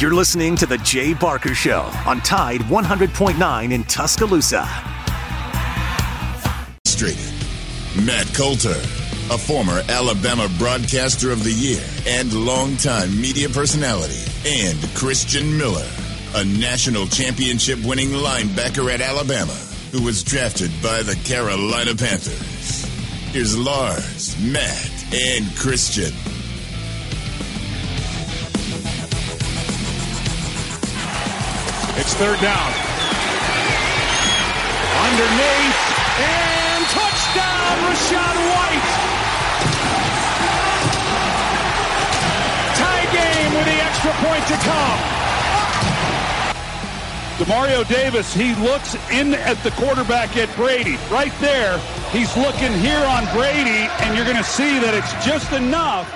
You're listening to The Jay Barker Show on Tide 100.9 in Tuscaloosa. Street. Matt Coulter, a former Alabama Broadcaster of the Year and longtime media personality, and Christian Miller, a national championship winning linebacker at Alabama who was drafted by the Carolina Panthers. Here's Lars, Matt, and Christian. It's third down. Underneath and touchdown, Rachaad White. Tie game with the extra point to come. Demario Davis, he looks in at the quarterback at Brady. Right there, he's looking here on Brady, and you're going to see that it's just enough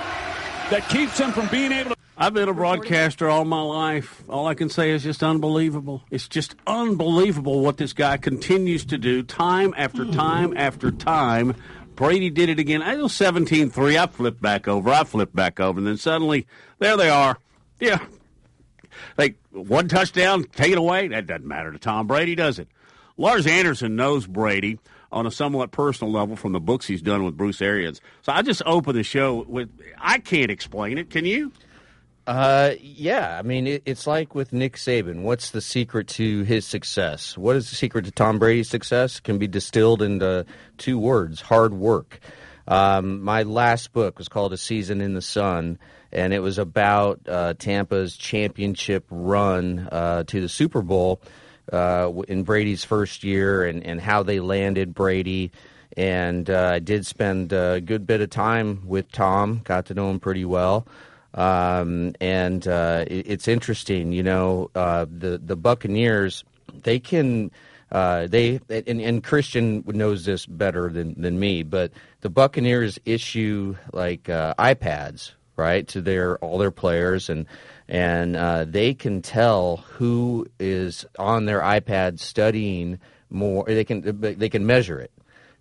that keeps him from being able to. I've been a broadcaster all my life. All I can say is just unbelievable. It's just unbelievable what this guy continues to do time after time after time. Brady did it again. I was 17 3. I flipped back over. I flipped back over. And then suddenly, there they are. Yeah. Like one touchdown, take it away. That doesn't matter to Tom Brady, does it? Lars Anderson knows Brady on a somewhat personal level from the books he's done with Bruce Arians. So I just open the show with I can't explain it. Can you? Uh, yeah. I mean, it, it's like with Nick Saban. What's the secret to his success? What is the secret to Tom Brady's success? Can be distilled into two words: hard work. Um, my last book was called A Season in the Sun, and it was about uh, Tampa's championship run uh, to the Super Bowl uh, in Brady's first year, and, and how they landed Brady. And uh, I did spend a good bit of time with Tom. Got to know him pretty well. Um, and uh, it, it's interesting, you know, uh, the the Buccaneers they can uh, they and, and, Christian knows this better than than me, but the Buccaneers issue like uh, iPads right to their all their players and and uh, they can tell who is on their iPad studying more. They can they can measure it.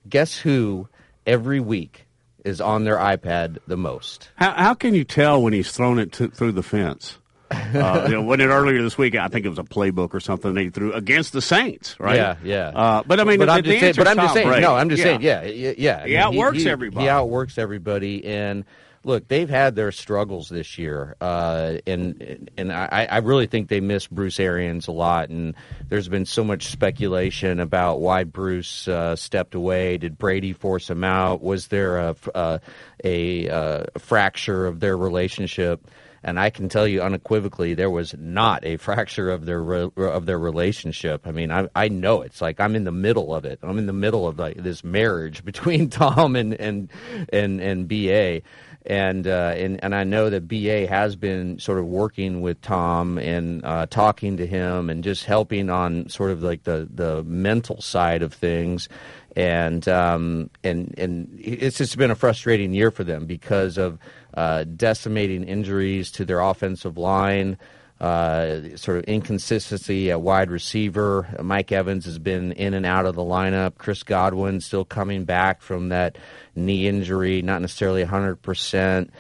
Guess who every week is on their iPad the most. How, how can you tell when he's thrown it to, through the fence? uh, you know, when it earlier this week, I think it was a playbook or something they threw against the Saints, right? Yeah, yeah. Uh, but I mean, but the, I'm just saying, but I'm just saying, Brady. no, I'm just yeah. saying, yeah, yeah. He I mean, outworks he, everybody. He outworks everybody, and look, they've had their struggles this year, uh, and and I, I really think they miss Bruce Arians a lot. And there's been so much speculation about why Bruce uh, stepped away. Did Brady force him out? Was there a a, a, uh, a fracture of their relationship? And I can tell you unequivocally, there was not a fracture of their re- of their relationship. I mean, I I know it's like I'm in the middle of it. I'm in the middle of like this marriage between Tom and and and and Ba and uh, and and I know that BA has been sort of working with Tom and uh, talking to him and just helping on sort of like the the mental side of things, and um, and and it's just been a frustrating year for them because of uh, decimating injuries to their offensive line. Uh, sort of inconsistency at wide receiver. Mike Evans has been in and out of the lineup. Chris Godwin still coming back from that knee injury, not necessarily 100%.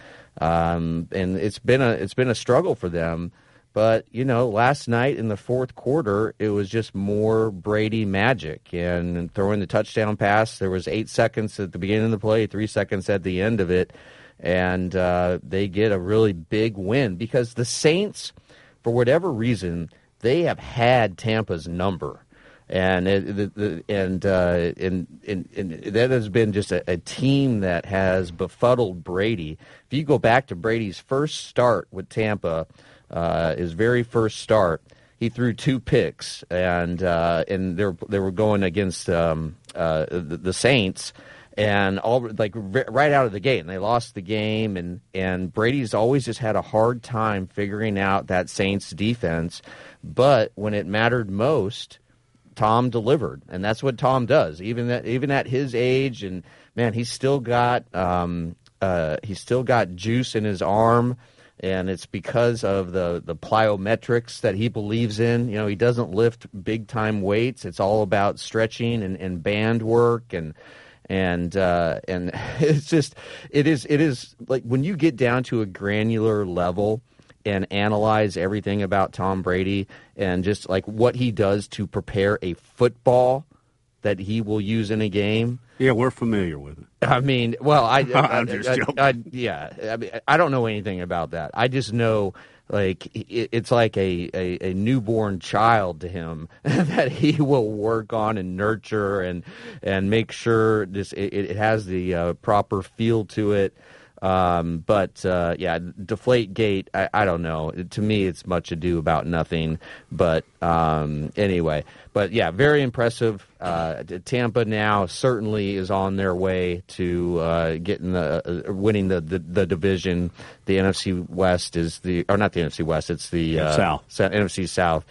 Um, and it's been a it's been a struggle for them. But you know, last night in the fourth quarter, it was just more Brady magic and throwing the touchdown pass. There was eight seconds at the beginning of the play, three seconds at the end of it, and uh, they get a really big win because the Saints for whatever reason, they have had Tampa's number. And it, the, and, uh, and, and and that has been just a, a, team that has befuddled Brady. If you go back to Brady's first start with Tampa, uh, his very first start, he threw two picks, and uh, and they were, they were going against um, uh, the, the Saints, and all like right out of the gate and they lost the game and and Brady's always just had a hard time figuring out that Saints defense but when it mattered most Tom delivered and that's what Tom does. Even that even at his age and man he's still got um, uh, he's still got juice in his arm and it's because of the the plyometrics that he believes in. You know he doesn't lift big time weights. It's all about stretching and, and band work and and uh, and it's just it is it is like when you get down to a granular level and analyze everything about Tom Brady and just like what he does to prepare a football that he will use in a game. Yeah, we're familiar with it. I mean, well, I, I, I'm just I- joking. I- yeah, I, mean, I don't know anything about that. I just know like it's like a, a, a newborn child to him that he will work on and nurture and and make sure this it, it has the uh, proper feel to it. Um, but uh, yeah, deflate gate. I, I don't know. To me, it's much ado about nothing. But um, anyway, but yeah, very impressive. Uh, Tampa now certainly is on their way to uh, getting the uh, winning the, the the division. The NFC West is the or not the NFC West. It's the uh, South. NFC South.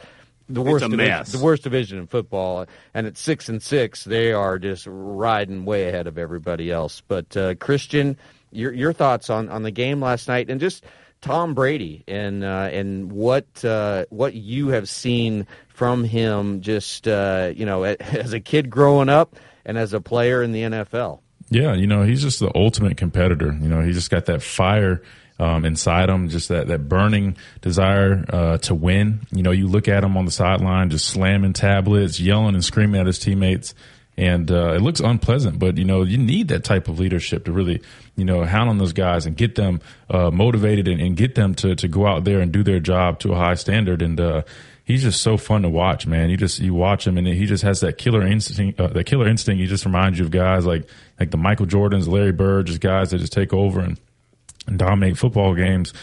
The worst, division, the worst division in football, and at six and six, they are just riding way ahead of everybody else. But uh, Christian, your your thoughts on, on the game last night, and just Tom Brady, and uh, and what uh, what you have seen from him, just uh, you know, as a kid growing up, and as a player in the NFL. Yeah, you know, he's just the ultimate competitor. You know, he just got that fire um, inside him, just that, that burning desire uh, to win. You know, you look at him on the sideline, just slamming tablets, yelling and screaming at his teammates. And uh, it looks unpleasant, but you know you need that type of leadership to really, you know, hound on those guys and get them uh, motivated and, and get them to to go out there and do their job to a high standard. And uh, he's just so fun to watch, man. You just you watch him, and he just has that killer instinct. Uh, that killer instinct. He just reminds you of guys like like the Michael Jordans, Larry Bird, just guys that just take over and, and dominate football games.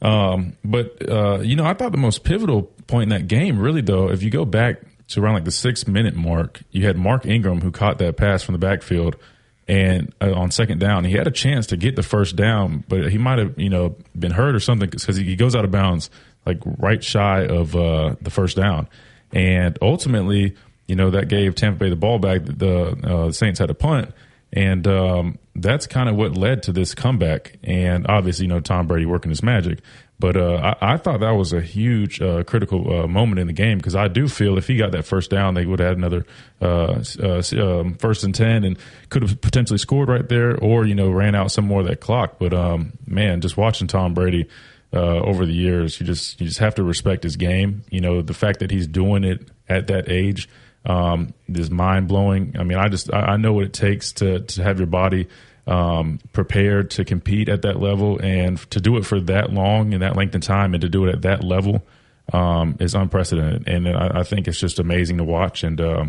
Um, but uh, you know, I thought the most pivotal point in that game, really, though, if you go back to around like the six minute mark, you had Mark Ingram who caught that pass from the backfield. And uh, on second down, he had a chance to get the first down, but he might have, you know, been hurt or something because he goes out of bounds like right shy of uh, the first down. And ultimately, you know, that gave Tampa Bay the ball back. The uh, Saints had a punt, and um, that's kind of what led to this comeback. And obviously, you know, Tom Brady working his magic. But uh, I, I thought that was a huge uh, critical uh, moment in the game because I do feel if he got that first down, they would have had another uh, uh, um, first and ten and could have potentially scored right there, or you know, ran out some more of that clock. But um, man, just watching Tom Brady uh, over the years, you just you just have to respect his game. You know, the fact that he's doing it at that age um, is mind blowing. I mean, I just I, I know what it takes to to have your body um, prepared to compete at that level, and to do it for that long and that length of time, and to do it at that level um, is unprecedented. And I, I think it's just amazing to watch. And uh,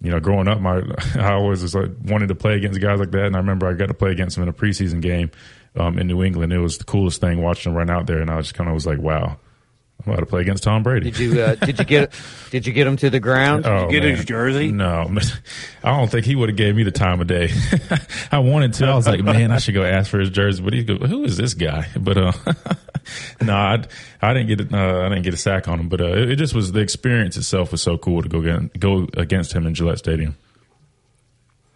you know, growing up, my I always was like wanted to play against guys like that, and I remember I got to play against them in a preseason game um, in New England. It was the coolest thing watching them run out there, and I just kind of was like, wow. I'm about to play against Tom Brady. Did you uh, did you get did you get him to the ground? Oh, get man. his jersey? No, I don't think he would have gave me the time of day. I wanted to. I was like, man, I should go ask for his jersey. But he go, who is this guy? But uh, no, I, I didn't get it. Uh, I didn't get a sack on him. But uh, it, it just was the experience itself was so cool to go get, go against him in Gillette Stadium.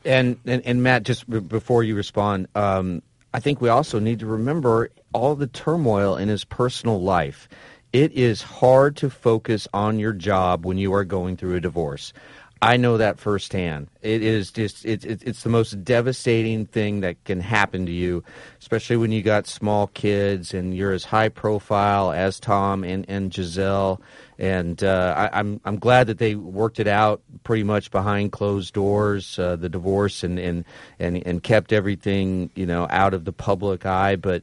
And, and and Matt, just b- before you respond, um, I think we also need to remember all the turmoil in his personal life. It is hard to focus on your job when you are going through a divorce. I know that firsthand. It is just it's it's the most devastating thing that can happen to you, especially when you got small kids and you're as high profile as Tom and and Gisele. And uh, I, I'm I'm glad that they worked it out pretty much behind closed doors, uh, the divorce, and, and and and kept everything you know out of the public eye. But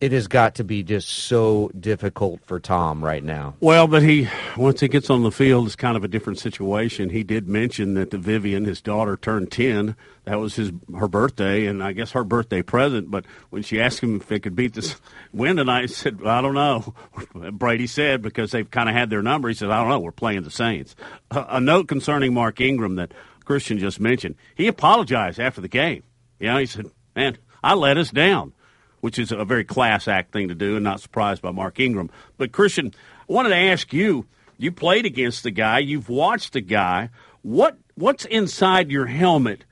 it has got to be just so difficult for Tom right now. Well, but he once he gets on the field, it's kind of a different situation. He did mention that the Vivian, his daughter, turned ten. That was his her birthday, and I guess her birthday present. But when she asked him if they could beat this win tonight, he said, "I don't know." Brady said because they've kind of had their number. He said, "I don't know. We're playing the Saints." A, a note concerning Mark Ingram that Christian just mentioned. He apologized after the game. You know, he said, "Man, I let us down." Which is a very class act thing to do, and not surprised by Mark Ingram. But Christian, I wanted to ask you: you played against the guy, you've watched the guy. What what's inside your helmet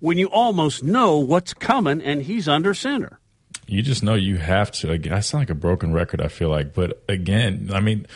when you almost know what's coming and he's under center? you just know you have to. I sound like a broken record. I feel like, but again, I mean,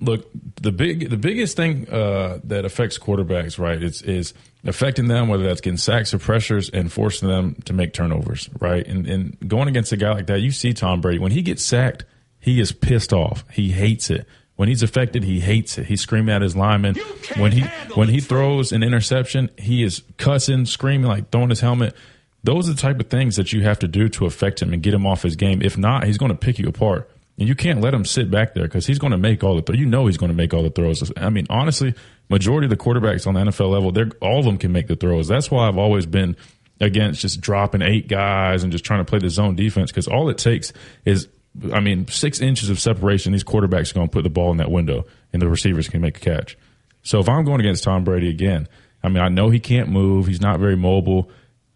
look, the big, the biggest thing uh, that affects quarterbacks, right? Is is affecting them, whether that's getting sacks or pressures, and forcing them to make turnovers, right? And and going against a guy like that, you see Tom Brady when he gets sacked, he is pissed off. He hates it. When he's affected, he hates it. He's screaming at his lineman. When he when he throws an interception, he is cussing, screaming, like throwing his helmet. Those are the type of things that you have to do to affect him and get him off his game. If not, he's going to pick you apart. And you can't let him sit back there because he's going to make all the throws. You know he's going to make all the throws. I mean, honestly, majority of the quarterbacks on the NFL level, they're all of them can make the throws. That's why I've always been against just dropping eight guys and just trying to play the zone defense because all it takes is I mean, six inches of separation, these quarterbacks are going to put the ball in that window, and the receivers can make a catch. So if I'm going against Tom Brady again, I mean, I know he can't move. He's not very mobile.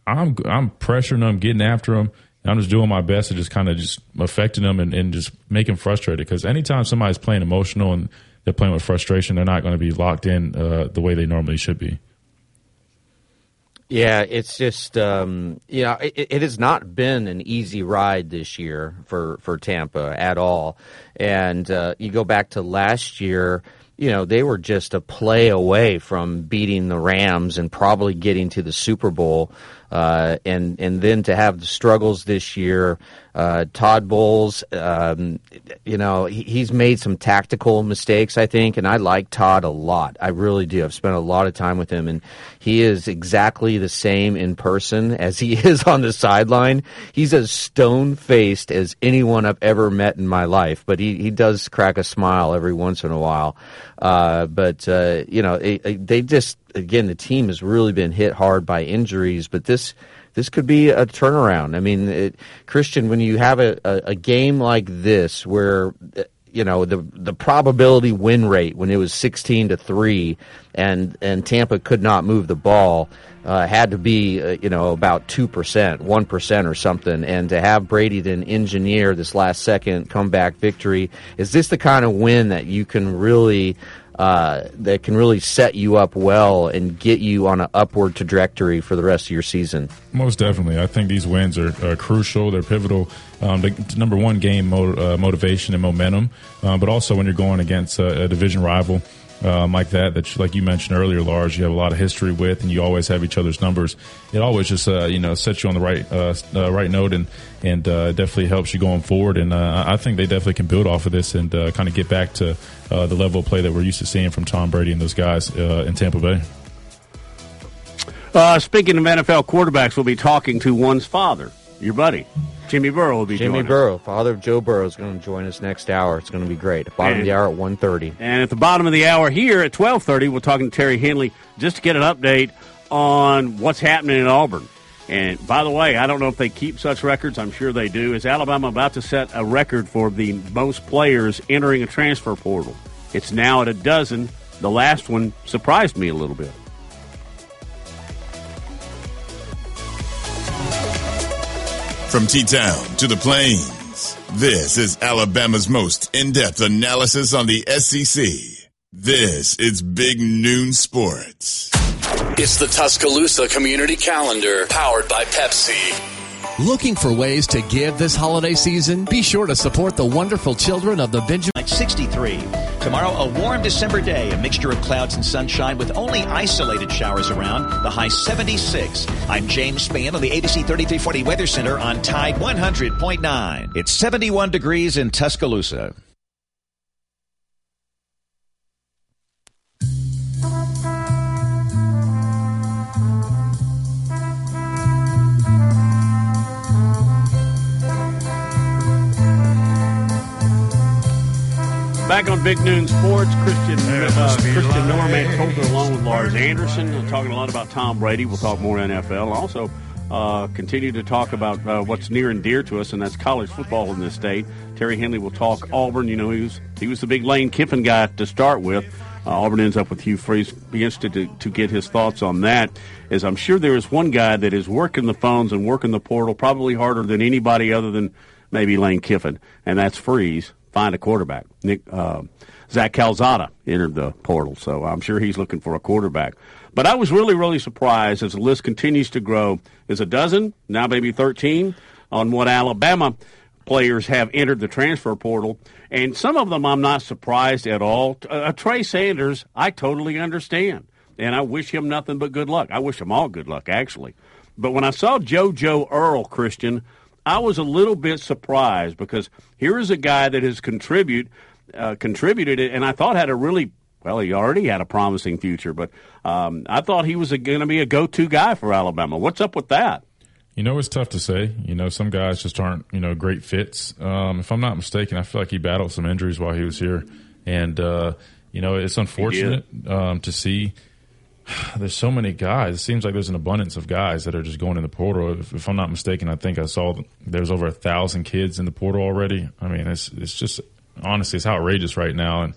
I'm I'm pressuring him, getting after him. I'm just doing my best to just kind of just affecting him and, and just make him frustrated. Because anytime somebody's playing emotional and they're playing with frustration, they're not going to be locked in uh, the way they normally should be. Yeah, it's just um, you know it, it, has not been an easy ride this year for for Tampa at all. And uh, you go back to last year, you know they were just a play away from beating the Rams and probably getting to the Super Bowl. Uh, and and then to have the struggles this year, uh, Todd Bowles, um, you know, he, he's made some tactical mistakes, I think, and I like Todd a lot. I really do. I've spent a lot of time with him, and he is exactly the same in person as he is on the sideline. He's as stone faced as anyone I've ever met in my life, but he, he does crack a smile every once in a while. Uh, but uh, you know, it, it, they just again the team has really been hit hard by injuries, but this this could be a turnaround. I mean, it, Christian, when you have a, a, a game like this where you know the the probability win rate when it was 16 to 3 and and Tampa could not move the ball uh, had to be uh, you know about 2%, 1% or something and to have Brady then engineer this last second comeback victory is this the kind of win that you can really uh, that can really set you up well and get you on an upward trajectory for the rest of your season. Most definitely, I think these wins are, are crucial. They're pivotal. Um, number one game mo- uh, motivation and momentum, uh, but also when you're going against a division rival um, like that that like you mentioned earlier, Lars, you have a lot of history with, and you always have each other's numbers. It always just uh, you know sets you on the right uh, uh, right note, and and uh, definitely helps you going forward. And uh, I think they definitely can build off of this and uh, kind of get back to the level of play that we're used to seeing from Tom Brady and those guys in Tampa Bay. speaking of NFL quarterbacks, we'll be talking to one's father, your buddy. Jimmy Burrow will be Jimmy Burrow, father of Joe Burrow, is going to join us next hour. It's going to be great. Bottom and, of the hour at 1.30. And at the bottom of the hour here at 12.30, we're talking to Terry Henley just to get an update on what's happening in Auburn. And by the way, I don't know if they keep such records. I'm sure they do. Is Alabama about to set a record for the most players entering a transfer portal? It's now at a dozen. The last one surprised me a little bit. From T Town to the Plains, this is Alabama's most in depth analysis on the SEC. This is Big Noon Sports. It's the Tuscaloosa Community Calendar, powered by Pepsi. Looking for ways to give this holiday season? Be sure to support the wonderful children of the Benjamin. 63. Tomorrow, a warm December day, a mixture of clouds and sunshine with only isolated showers around. The high 76. I'm James Spann on the ABC 3340 Weather Center on Tide 100.9. It's 71 degrees in Tuscaloosa. Back on Big Noon Sports, Christian uh, Christian Norman Coulter along with Lars Anderson, uh, talking a lot about Tom Brady. We'll talk more NFL. Also, uh, continue to talk about uh, what's near and dear to us, and that's college football in this state. Terry Henley will talk Auburn. You know, he was he was the big Lane Kiffin guy to start with. Uh, Auburn ends up with Hugh Freeze. Be interested to, to get his thoughts on that. As I'm sure there is one guy that is working the phones and working the portal probably harder than anybody other than maybe Lane Kiffin, and that's Freeze find a quarterback. Nick uh, Zach Calzada entered the portal, so I'm sure he's looking for a quarterback. But I was really, really surprised as the list continues to grow. Is a dozen now, maybe 13 on what Alabama players have entered the transfer portal, and some of them I'm not surprised at all. Uh, Trey Sanders, I totally understand, and I wish him nothing but good luck. I wish him all good luck, actually. But when I saw JoJo Earle, Christian, I was a little bit surprised because here is a guy that has contribute uh, contributed and I thought had a really well, he already had a promising future, but um, I thought he was going to be a go-to guy for Alabama. What's up with that? You know, it's tough to say. You know, some guys just aren't, you know, great fits. Um, if I'm not mistaken, I feel like he battled some injuries while he was here. And, uh, you know, it's unfortunate um, to see there's so many guys. It seems like there's an abundance of guys that are just going in the portal. If, if I'm not mistaken, I think I saw there's over a thousand kids in the portal already. I mean, it's it's just honestly, it's outrageous right now. And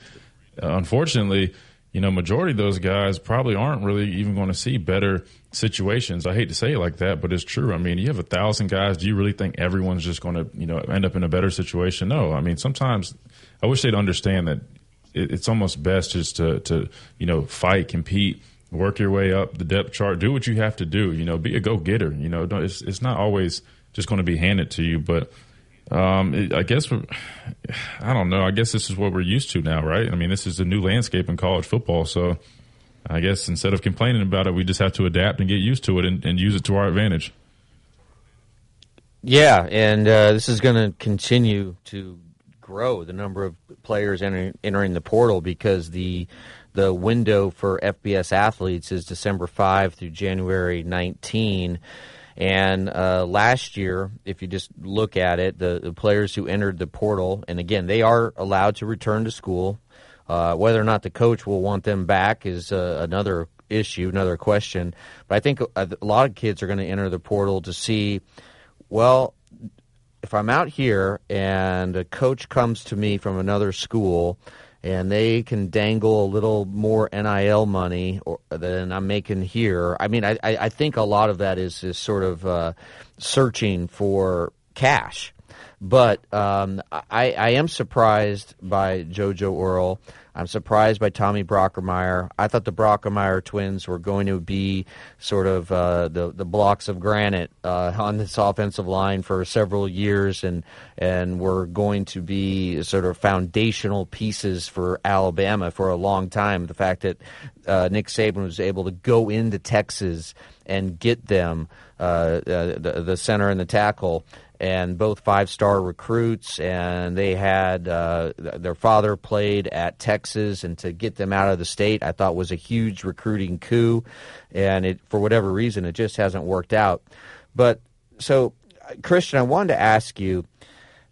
uh, unfortunately, you know, majority of those guys probably aren't really even going to see better situations. I hate to say it like that, but it's true. I mean, you have a thousand guys. Do you really think everyone's just going to, you know, end up in a better situation? No. I mean, sometimes I wish they'd understand that it, it's almost best just to, to, you know, fight, compete, work your way up the depth chart, do what you have to do. You know, be a go getter. You know, it's it's not always just going to be handed to you, but um, it, I guess I don't know. I guess this is what we're used to now, right? I mean, this is the new landscape in college football. So I guess instead of complaining about it, we just have to adapt and get used to it and, and use it to our advantage. Yeah, and uh, this is going to continue to grow the number of players entering, entering the portal because the the window for FBS athletes is December 5 through January 19. And uh, last year, if you just look at it, the, the, players who entered the portal, and again, they are allowed to return to school. Uh, whether or not the coach will want them back is uh, another issue, another question. But I think a, a lot of kids are going to enter the portal to see, well, if I'm out here and a coach comes to me from another school and they can dangle a little more NIL money or, than I'm making here. I mean, I, I think a lot of that is, is sort of uh, searching for cash. But um, I, I am surprised by JoJo Earle. I'm surprised by Tommy Brockermeyer. I thought the Brockermeyer twins were going to be sort of uh, the the blocks of granite uh, on this offensive line for several years, and and were going to be sort of foundational pieces for Alabama for a long time. The fact that uh, Nick Saban was able to go into Texas and get them uh, uh, the, the center and the tackle and both five star recruits, and they had uh, their father played at Texas, and to get them out of the state, I thought was a huge recruiting coup, and it for whatever reason it just hasn't worked out. But so, Christian, I wanted to ask you.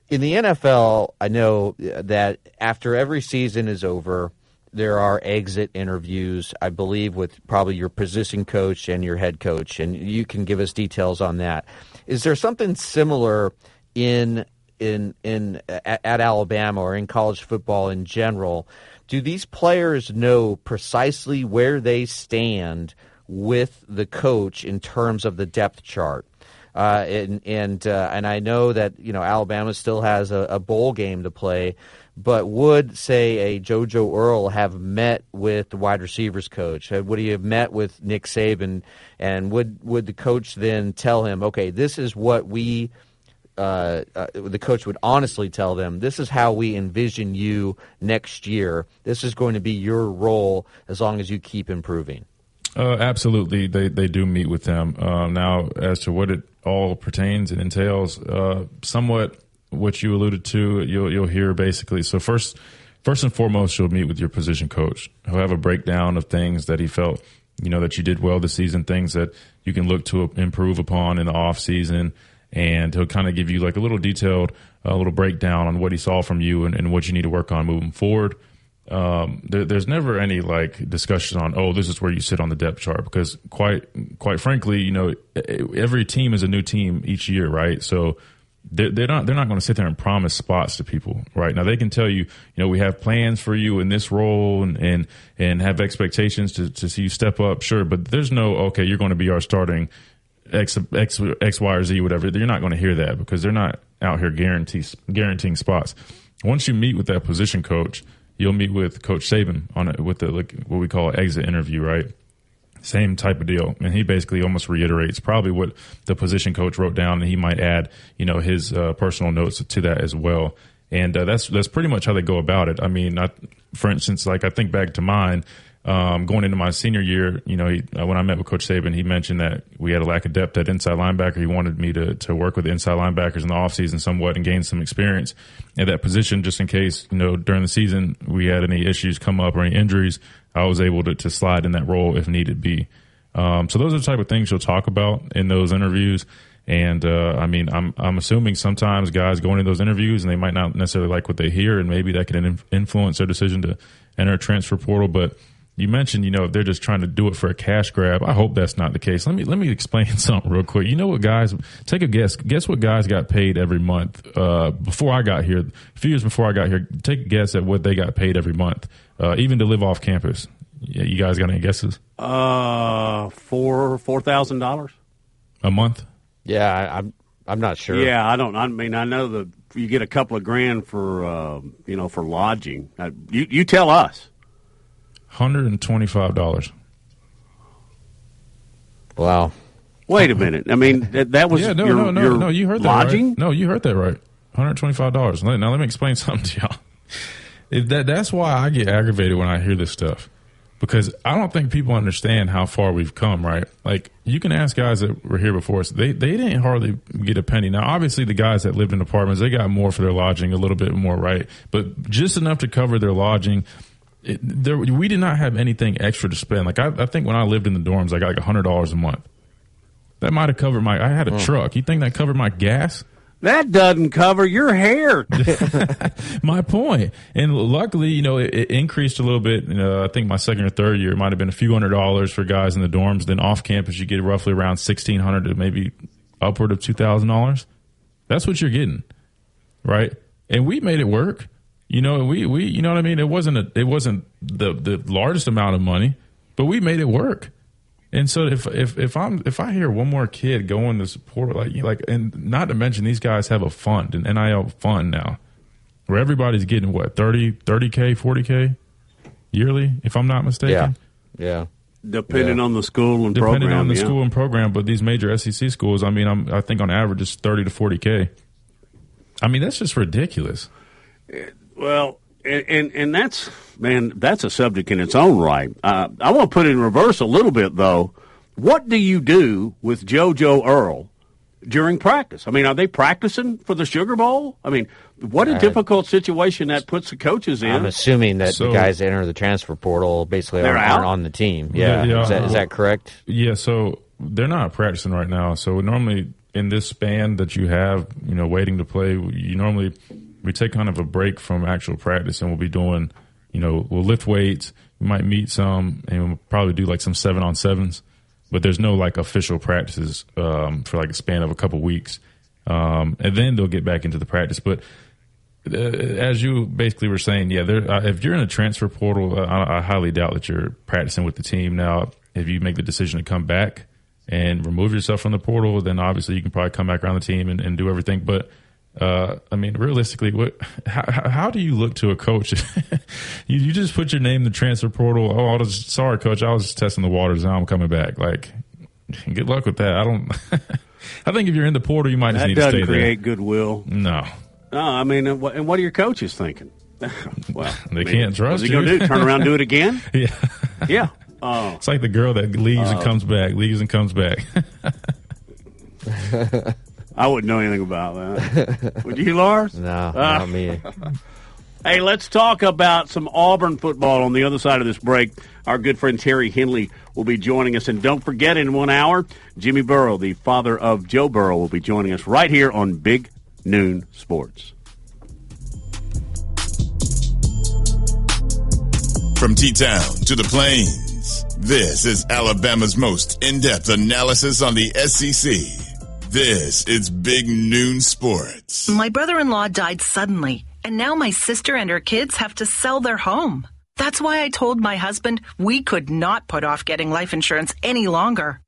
In the NFL, I know that after every season is over, there are exit interviews, I believe, with probably your position coach and your head coach, and you can give us details on that. Is there something similar in in in at, at Alabama or in college football in general? Do these players know precisely where they stand with the coach in terms of the depth chart? Uh, and and uh, and I know that you know Alabama still has a, a bowl game to play, but would say a JoJo Earle have met with the wide receivers coach? Uh, would he have met with Nick Saban? And would would the coach then tell him, okay, this is what we uh, uh, the coach would honestly tell them, "This is how we envision you next year. This is going to be your role as long as you keep improving." Uh, absolutely, they they do meet with them. Uh, now, as to what it all pertains and entails, uh, somewhat what you alluded to, you'll you'll hear basically. So first, first and foremost, you'll meet with your position coach. He'll have a breakdown of things that he felt, you know, that you did well this season, things that you can look to improve upon in the off season, and he'll kind of give you like a little detailed, a little breakdown on what he saw from you and, and what you need to work on moving forward. Um, there, there's never any like discussion on oh this is where you sit on the depth chart because quite quite frankly you know every team is a new team each year right so they're, they're not they're not going to sit there and promise spots to people right now they can tell you you know we have plans for you in this role and and, and have expectations to, to see you step up sure but there's no okay you're going to be our starting X, X, X, Y, or Z, whatever. You're not going to hear that because they're not out here guarantee, guaranteeing spots. Once you meet with that position coach, you'll meet with Coach Saban on it with the like, what we call exit interview, right? Same type of deal. And he basically almost reiterates probably what the position coach wrote down, and he might add, you know, his uh, personal notes to that as well. And uh, that's that's pretty much how they go about it. I mean, I, for instance, like I think back to mine, Um, going into my senior year, you know, he, uh, when I met with Coach Saban, he mentioned that we had a lack of depth at inside linebacker. He wanted me to to work with the inside linebackers in the offseason somewhat and gain some experience at that position, just in case you know during the season we had any issues come up or any injuries. I was able to, to slide in that role if needed be. Um, so those are the type of things you'll talk about in those interviews. And uh, I mean, I'm I'm assuming sometimes guys go into those interviews and they might not necessarily like what they hear, and maybe that can influence their decision to enter a transfer portal. But you mentioned, you know, if they're just trying to do it for a cash grab. I hope that's not the case. Let me let me explain something real quick. You know what, guys? Take a guess. Guess what guys got paid every month uh, before I got here. A few years before I got here, take a guess at what they got paid every month, uh, even to live off campus. Yeah, you guys got any guesses? Uh, four four thousand dollars a month. Yeah, I, I'm I'm not sure. Yeah, I don't. I mean, I know that you get a couple of grand for uh, you know for lodging. Uh, you you tell us. Hundred and twenty-five dollars. Wow. Wait a minute. I mean, that, that was yeah. No, your, no, no, no. You heard that lodging? right. No, you heard that right. One hundred twenty-five dollars. Now let me explain something to y'all. If that that's why I get aggravated when I hear this stuff because I don't think people understand how far we've come. Right? Like you can ask guys that were here before us. They they didn't hardly get a penny. Now, obviously, the guys that lived in apartments they got more for their lodging, a little bit more, right? But just enough to cover their lodging it, there, we did not have anything extra to spend. Like I, I think when I lived in the dorms, I got like a hundred dollars a month. That might have covered my. I had a mm. truck. You think that covered my gas? That doesn't cover your hair. my point. And luckily, you know, it, it increased a little bit. You know, I think my second or third year it might have been a few hundred dollars for guys in the dorms. Then off campus, you get roughly around sixteen hundred to maybe upward of two thousand dollars. That's what you're getting, right? And we made it work. You know, we, we you know what I mean. It wasn't a, it wasn't the the largest amount of money, but we made it work. And so if if if I'm if I hear one more kid going to support like like and not to mention these guys have a fund an NIL fund now where everybody's getting what 30 30k 40k yearly if I'm not mistaken. Yeah. Yeah. Depending yeah. on the school and depending program, on the yeah. school and program, but these major SEC schools, I mean, I'm, I think on average it's 30 to 40k. I mean, that's just ridiculous. Eh, Well, and, and, and that's man, that's a subject in its own right. Uh, I want to put it in reverse a little bit though. What do you do with JoJo Earle during practice? I mean, are they practicing for the Sugar Bowl? I mean, what a uh, difficult situation that puts the coaches in. I'm assuming that so, the guys that enter the transfer portal basically aren't, aren't, on the team. Yeah, yeah, is, that, is that correct? Yeah, so they're not practicing right now. So normally in this span that you have, you know, waiting to play, you normally we take kind of a break from actual practice and we'll be doing, you know, we'll lift weights. We might meet some and we'll probably do like some seven on sevens, but there's no like official practices um, for like a span of a couple weeks. Um, and then they'll get back into the practice. But uh, as you basically were saying, yeah, uh, if you're in a transfer portal, uh, I, I highly doubt that you're practicing with the team. Now, if you make the decision to come back and remove yourself from the portal, then obviously you can probably come back around the team and, and do everything. But uh, I mean, realistically, what? How, how, do you look to a coach? you, you just put your name in the transfer portal. Oh, I was sorry, coach. I was just testing the waters. Now I'm coming back. Like, good luck with that. I don't. I think if you're in the portal, you might just need to stay there. create goodwill. No. No, I mean, and what, are your coaches thinking? well, they I mean, can't trust what's he you. going to do? Turn around and do it again? yeah. Yeah. Oh. It's like the girl that leaves and comes back, leaves and comes back. I wouldn't know anything about that. Would you, Lars? No, uh, not me. hey, let's talk about some Auburn football on the other side of this break. Our good friend Terry Henley will be joining us. And don't forget, in one hour, Jimmy Burrow, the father of Joe Burrow, will be joining us right here on Big Noon Sports. From T Town to the Plains, this is Alabama's most in depth analysis on the SEC. This is Big Noon Sports. My brother in law died suddenly, and now my sister and her kids have to sell their home. That's why I told my husband we could not put off getting life insurance any longer.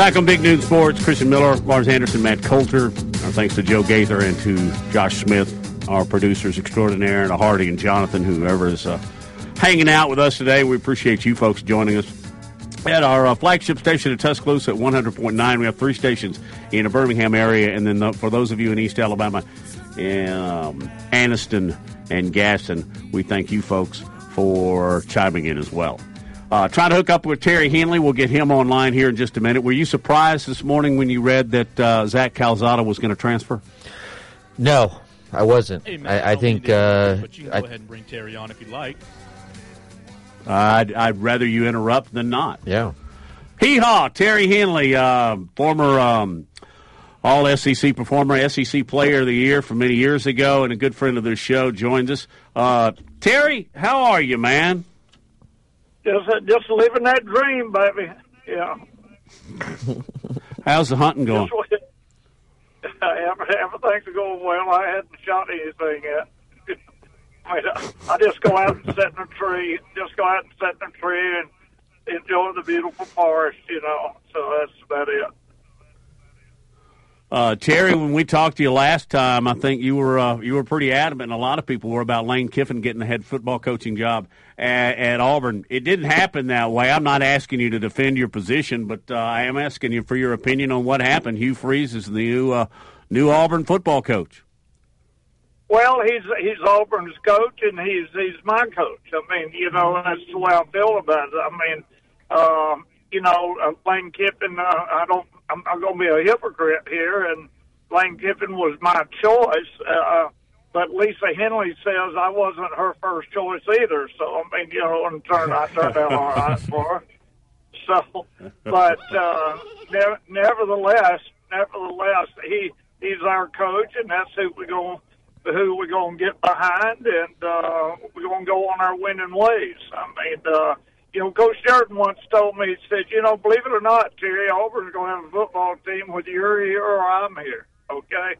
Back on Big Noon Sports, Christian Miller, Lars Anderson, Matt Coulter. Our thanks to Joe Gaither and to Josh Smith, our producers extraordinaire, and Hardy and Jonathan, whoever is uh, hanging out with us today. We appreciate you folks joining us. At our uh, flagship station in Tuscaloosa at 100.9, we have three stations in the Birmingham area, and then the, for those of you in East Alabama, um, Anniston and Gadsden, we thank you folks for chiming in as well. Uh, trying to hook up with Terry Henley. We'll get him online here in just a minute. Were you surprised this morning when you read that uh, Zach Calzada was going to transfer? No, I wasn't. Hey, Matt, I, I think. Uh, but you can go I, ahead and bring Terry on if you'd like. I'd, I'd rather you interrupt than not. Yeah. Hee haw! Terry Henley, uh, former um, All SEC performer, SEC Player of the Year from many years ago, and a good friend of the show, joins us. Uh, Terry, how are you, man? Just, just living that dream, baby. Yeah. How's the hunting going? Just, everything's going well. I hadn't shot anything yet. I, mean, I just go out and sit in a tree, just go out and sit in a tree and enjoy the beautiful forest, you know. So that's about it. Uh, Terry, when we talked to you last time, I think you were uh, you were pretty adamant, and a lot of people were about Lane Kiffin getting the head football coaching job at, at Auburn. It didn't happen that way. I'm not asking you to defend your position, but uh, I am asking you for your opinion on what happened. Hugh Freeze is the new uh, new Auburn football coach. Well, he's he's Auburn's coach, and he's he's my coach. I mean, you know, that's the way I feel about it. I mean, um, you know, uh, Lane Kiffin. Uh, I don't. I'm going to be a hypocrite here, and Lane Kiffin was my choice. Uh, but Lisa Henley says I wasn't her first choice either. So I mean, you know, in turn, I turned out all right for her. So, but uh, ne- nevertheless, nevertheless, he he's our coach, and that's who we're going who we're going to get behind, and uh, we're going to go on our winning ways. I mean, uh, you know, Coach Shug Jordan once told me, he said, you know, believe it or not, Terry, Auburn's going to have a football team whether you're here or I'm here. Okay,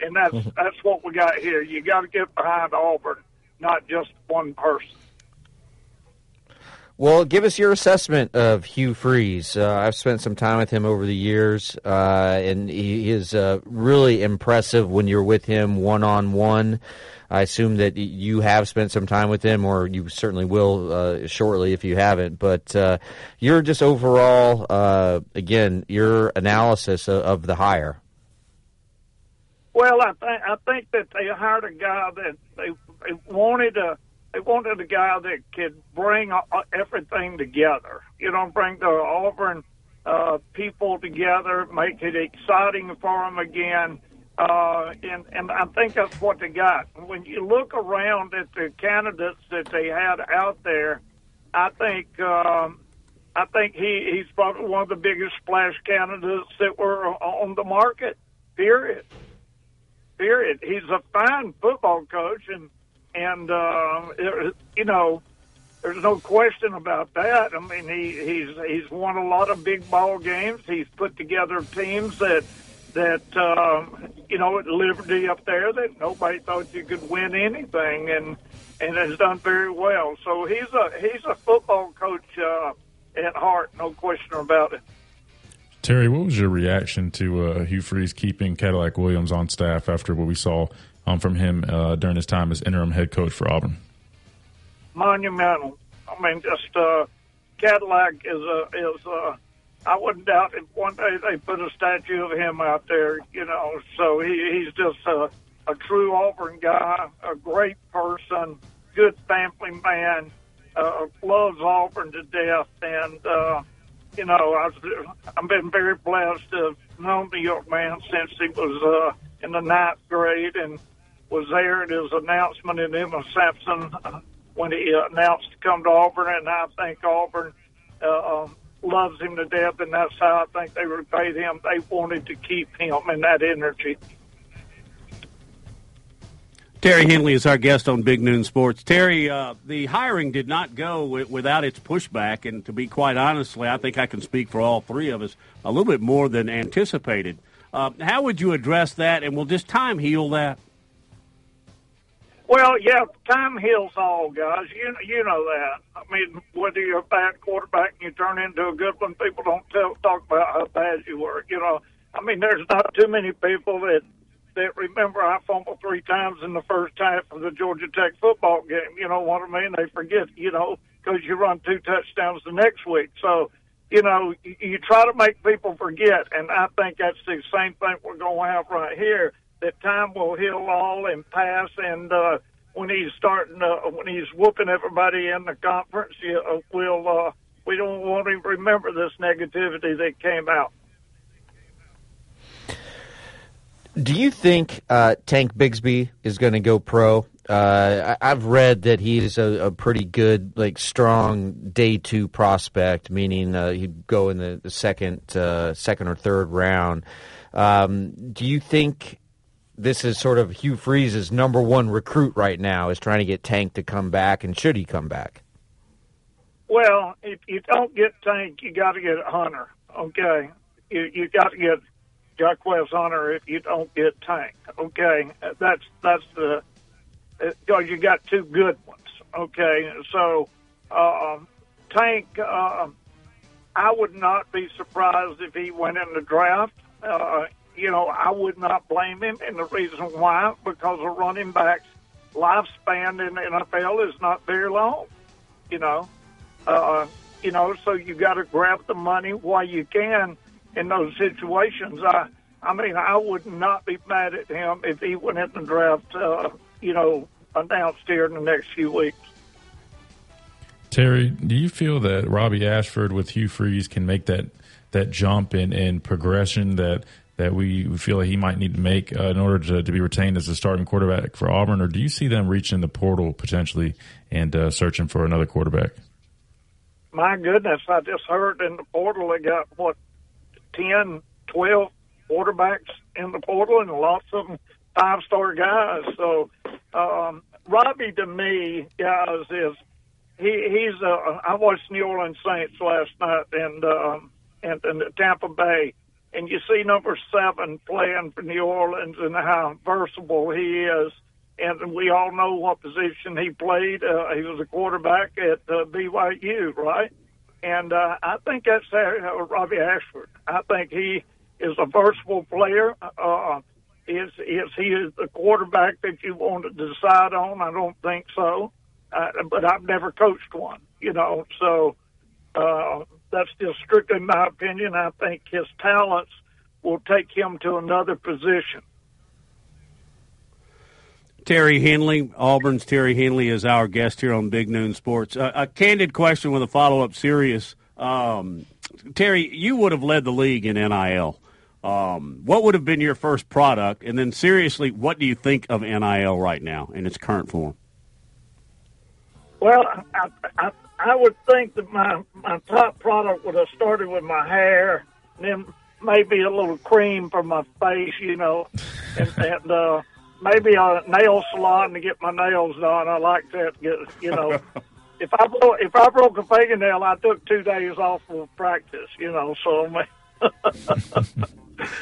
and that's that's what we got here. You got to get behind Auburn, not just one person. Well, give us your assessment of Hugh Freeze. Uh, I've spent some time with him over the years, uh, and he is uh, really impressive when you're with him one on one. I assume that you have spent some time with him, or you certainly will uh, shortly if you haven't. But uh, you're just overall, uh, again, your analysis of, of the hire. Well, I think I think that they hired a guy that they, they wanted a they wanted a guy that could bring everything together. You know, bring the Auburn uh, people together, make it exciting for them again. Uh, and and I think that's what they got. When you look around at the candidates that they had out there, I think um, I think he he's probably one of the biggest splash candidates that were on the market. Period. Period. He's a fine football coach, and and uh, you know, there's no question about that. I mean, he he's he's won a lot of big ball games. He's put together teams that that um, you know at Liberty up there that nobody thought you could win anything, and and has done very well. So he's a he's a football coach uh, at heart, no question about it. Terry, what was your reaction to uh, Hugh Freeze keeping Cadillac Williams on staff after what we saw um, from him uh, during his time as interim head coach for Auburn? Monumental. I mean, just uh, Cadillac is a is a. I wouldn't doubt if one day they put a statue of him out there. You know, so he, he's just a, a true Auburn guy, a great person, good family man, uh, loves Auburn to death, and uh, you know, I've I've been very blessed to have known the young man since he was uh, in the ninth grade and was there at his announcement in Emma Sansom when he announced to come to Auburn, and I think Auburn uh, um, loves him to death, and that's how I think they repaid him. They wanted to keep him and that energy. Terry Henley is our guest on Big Noon Sports. Terry, uh, the hiring did not go w- without its pushback, and to be quite honestly, I think I can speak for all three of us a little bit more than anticipated. Uh, how would you address that, and will just time heal that? Well, yeah, time heals all, guys. You you know that. I mean, whether you're a bad quarterback and you turn into a good one, people don't tell, talk about how bad you were. You know, I mean, there's not too many people that that remember I fumbled three times in the first half of the Georgia Tech football game. You know what I mean? They forget, you know, because you run two touchdowns the next week. So, you know, you, you try to make people forget, and I think that's the same thing we're going to have right here. That time will heal all and pass, and uh, when he's starting, uh, when he's whooping everybody in the conference, you, uh, we'll uh, we don't want to remember this negativity that came out. Do you think uh, Tank Bigsby is going to go pro? Uh, I, have read that he's a, a, pretty good, like strong day two prospect, meaning uh, he'd go in the, the second, uh, second or third round. Um, do you think this is sort of Hugh Freeze's number one recruit right now? Is trying to get Tank to come back, and should he come back? Well, if you don't get Tank, you got to get Hunter. Okay, you you got to get Jarquez Hunter if you don't get Tank. Okay, that's that's the because you got two good ones. Okay, so uh, Tank, uh, I would not be surprised if he went in the draft. Uh, you know, I would not blame him, and the reason why because a running back's lifespan in the NFL is not very long. You know, uh, you know, so you got to grab the money while you can in those situations. I, I mean, I would not be mad at him if he went in the draft. Uh, you know, announced here in the next few weeks. Terry, do you feel that Robbie Ashford with Hugh Freeze can make that that jump in, in progression that that we feel like he might need to make uh, in order to, to be retained as a starting quarterback for Auburn, or do you see them reaching the portal potentially and uh, searching for another quarterback? My goodness, I just heard in the portal they got what 10, 12 quarterbacks in the portal, and lots of them five star guys. So um, Robbie to me, guys, is he he's uh, I watched New Orleans Saints last night and um, and and Tampa Bay, and you see number seven playing for New Orleans and how versatile he is. And we all know what position he played. Uh, he was a quarterback at uh, BYU, right? And uh, I think that's uh, Robbie Ashford. I think he is a versatile player. Uh, is is he is the quarterback that you want to decide on? I don't think so. Uh, but I've never coached one, you know. So uh, that's just strictly my opinion. I think his talents will take him to another position. Terry Henley, Auburn's Terry Henley is our guest here on Big Noon Sports. Uh, a candid question with a follow up serious. Um, Terry, you would have led the league in NIL. Um, what would have been your first product? And then, seriously, what do you think of NIL right now in its current form? Well, I, I, I would think that my, my top product would have started with my hair, and then maybe a little cream for my face, you know, and, and uh, maybe a nail salon to get my nails done. I like that. Get you know, if I broke, if I broke a fingernail, I took two days off of practice. You know, so.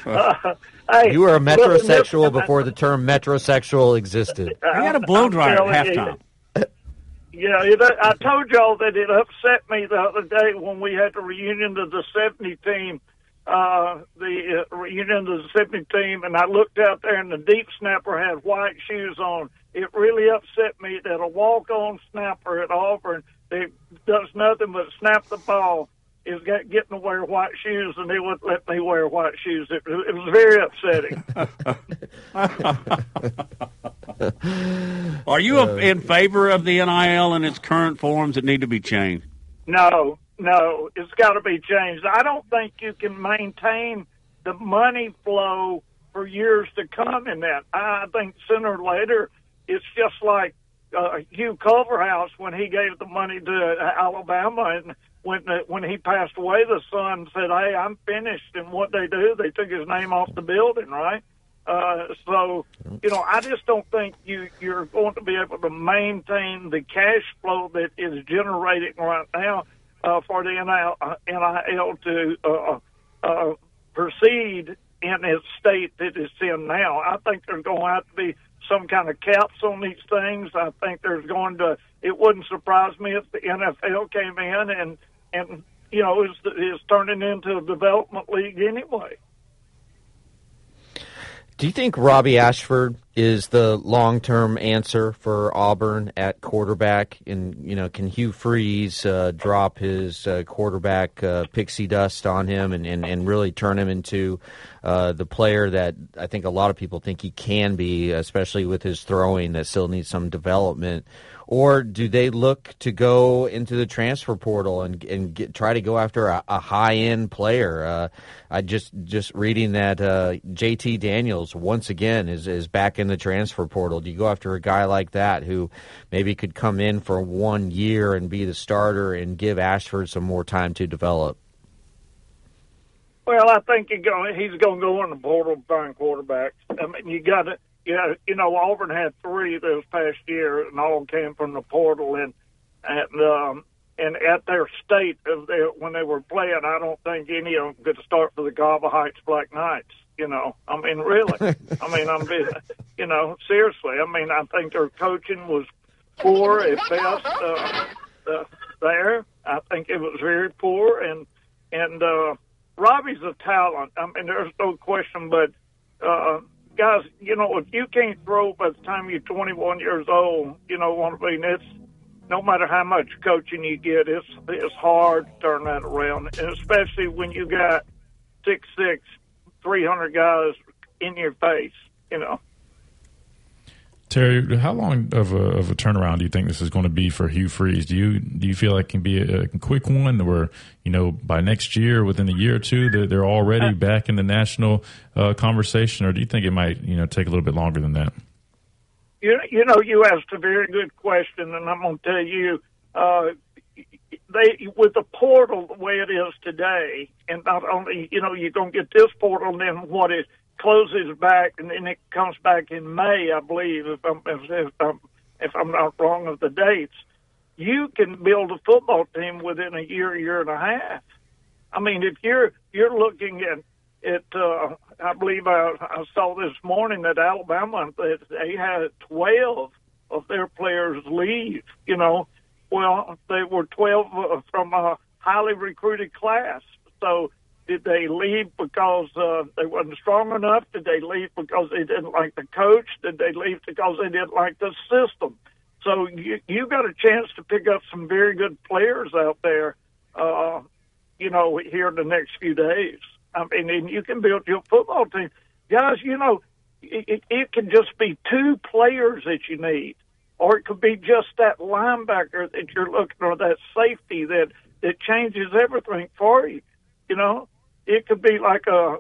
uh, hey, you were a metrosexual before the term metrosexual existed. I had a blow dryer at halftime. Yeah, it, I told y'all that it upset me the other day when we had the reunion of the 70 team, uh, the uh, reunion of the 70 team, and I looked out there and the deep snapper had white shoes on. It really upset me that a walk on snapper at Auburn that does nothing but snap the ball is getting to wear white shoes, and they wouldn't let me wear white shoes. It, it was very upsetting. Are you uh, in favor of the NIL in its current forms that need to be changed? No, no, it's got to be changed. I don't think you can maintain the money flow for years to come in that. I think sooner or later, it's just like uh, Hugh Culverhouse when he gave the money to Alabama and when when he passed away, the son said, "Hey, I'm finished." And what they do, they took his name off the building, right? Uh, so, you know, I just don't think you you're going to be able to maintain the cash flow that is generating right now uh, for the NIL, uh, to uh, uh, proceed in its state that it's in now. I think there's going to have to be some kind of caps on these things. I think there's going to. It wouldn't surprise me if the NFL came in and and you know is is turning into a development league anyway. Do you think Robbie Ashford is the long-term answer for Auburn at quarterback? And you know, can Hugh Freeze uh, drop his uh, quarterback uh, pixie dust on him and, and, and really turn him into uh, the player that I think a lot of people think he can be, especially with his throwing that still needs some development? Or do they look to go into the transfer portal and and get, try to go after a, a high end player? Uh, I just just reading that uh, JT Daniels once again is is back in the transfer portal. Do you go after a guy like that who maybe could come in for one year and be the starter and give Ashford some more time to develop? Well, I think he's going to go in the portal find quarterbacks. I mean, you got to yeah, you know, Auburn had three this past year, and all came from the portal. And and um, and at their state of their, when they were playing, I don't think any of them could start for the Cahaba Heights Black Knights. You know, I mean, really. I mean, I'm, you know, seriously. I mean, I think their coaching was poor at best uh, uh, there. I think it was very poor, and and uh, Robbie's a talent. I mean, there's no question, but. Uh, guys, you know, if you can't throw by the time you're 21 years old, you know what I mean? It's no matter how much coaching you get, it's it's hard to turn that around, and especially when you got six six, three hundred guys in your face, you know. Terry, how long of a, of a turnaround do you think this is going to be for Hugh Freeze? Do you do you feel like it can be a, a quick one, or you know by next year, within a year or two, they're, they're already uh, back in the national uh, conversation, or do you think it might you know take a little bit longer than that? You you know you asked a very good question, and I'm going to tell you. Uh, they with the portal the way it is today, and not only you know you're going to get this portal, and then what is closes back, and then it comes back in May, I believe, if I'm if, I'm if I'm not wrong of the dates. You can build a football team within a year, year and a half. I mean, if you're you're looking at it, uh, I believe I, I saw this morning that Alabama that they had twelve of their players leave. You know, well they were twelve uh, from a highly recruited class, so did they leave because uh, they wasn't strong enough? Did they leave because they didn't like the coach? Did they leave because they didn't like the system? So you you got a chance to pick up some very good players out there, uh, you know, here in the next few days. I mean, and you can build your football team, guys. You know, it, it can just be two players that you need, or it could be just that linebacker that you're looking, or that safety that that changes everything for you. You know, it could be like a,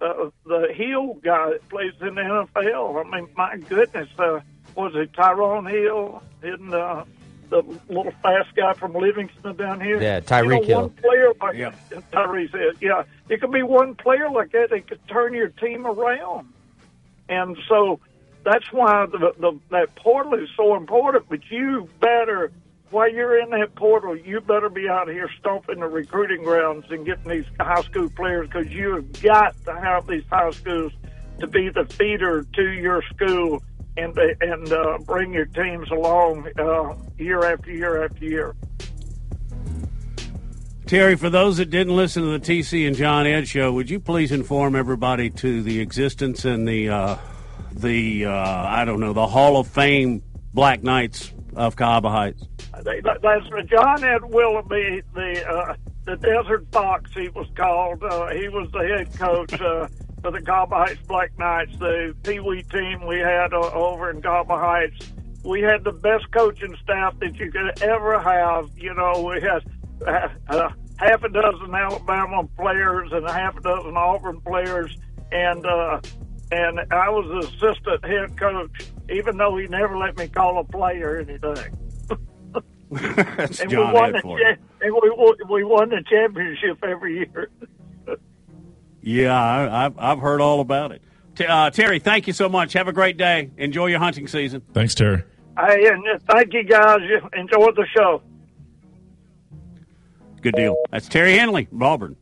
a the heel guy that plays in the NFL. I mean, my goodness, uh, was it Tyrone Hill and uh, the little fast guy from Livingston down here? Yeah, Tyreek you know, Hill. One player like yeah. Tyree said, yeah, it could be one player like that that could turn your team around, and so that's why the, the that portal is so important. But you better while you're in that portal, you better be out here stomping the recruiting grounds and getting these high school players because you have got to have these high schools to be the feeder to your school and and uh, bring your teams along uh, year after year after year. Terry, for those that didn't listen to the TC and John Ed show, would you please inform everybody to the existence and the uh, the uh, I don't know the Hall of Fame Black Knights of Cahaba Heights? That's John Ed Willoughby, the uh, the Desert Fox. He was called. Uh, he was the head coach uh, for the Cahaba Heights Black Knights, the Pee Wee team we had uh, over in Cahaba Heights. We had the best coaching staff that you could ever have. You know, we had uh, uh, half a dozen Alabama players and half a dozen Auburn players, and uh, and I was assistant head coach, even though he never let me call a play or anything. That's and John we won Ed the and we, we won the championship every year. yeah, I, have I've heard all about it. Uh, Terry, thank you so much. Have a great day. Enjoy your hunting season. Thanks, Terry. Hey, and thank you guys. Enjoy the show. Good deal. That's Terry Henley, Auburn.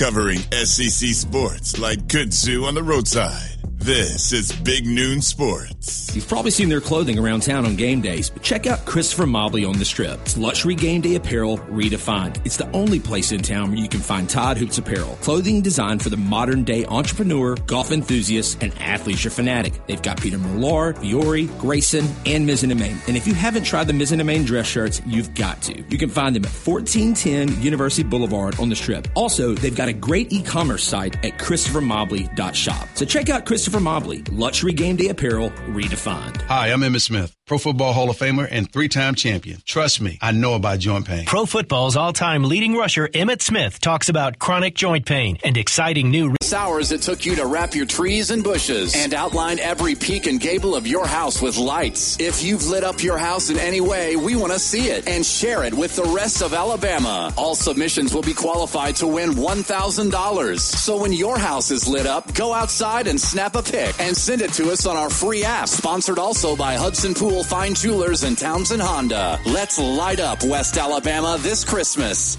Covering SEC sports like kudzu on the roadside. This is Big Noon Sports. You've probably seen their clothing around town on game days, but check out Christopher Mobley on the strip. It's luxury game day apparel redefined. It's the only place in town where you can find Todd Hoops apparel. Clothing designed for the modern day entrepreneur, golf enthusiast, and athleisure fanatic. They've got Peter Millar, Fiore, Greyson, and Mizzen and Main. And if you haven't tried the Mizzen and Main dress shirts, you've got to. You can find them at 1410 University Boulevard on the strip. Also, they've got a great e-commerce site at christophermobley.shop. So check out Christopher Christopher Mobley, luxury game day apparel redefined. Hi, I'm Emmitt Smith, Pro Football Hall of Famer and three-time champion. Trust me, I know about joint pain. Pro Football's all-time leading rusher Emmitt Smith talks about chronic joint pain and exciting new hours it took you to wrap your trees and bushes and outline every peak and gable of your house with lights. If you've lit up your house in any way, we want to see it and share it with the rest of Alabama. All submissions will be qualified to win $1,000. So when your house is lit up, go outside and snap a pic and send it to us on our free app, sponsored also by Hudson Poole Fine Jewelers and Townsend Honda. Let's light up West Alabama this Christmas.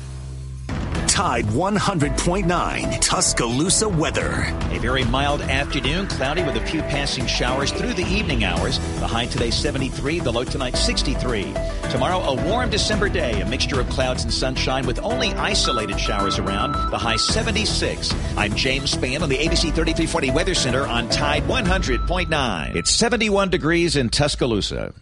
Tide 100.9 Tuscaloosa weather. A very mild afternoon, cloudy with a few passing showers through the evening hours. The high today 73, the low tonight 63. Tomorrow, a warm December day, a mixture of clouds and sunshine with only isolated showers around. The high 76. I'm James Spann on the ABC 3340 Weather Center on Tide 100.9. It's 71 degrees in Tuscaloosa.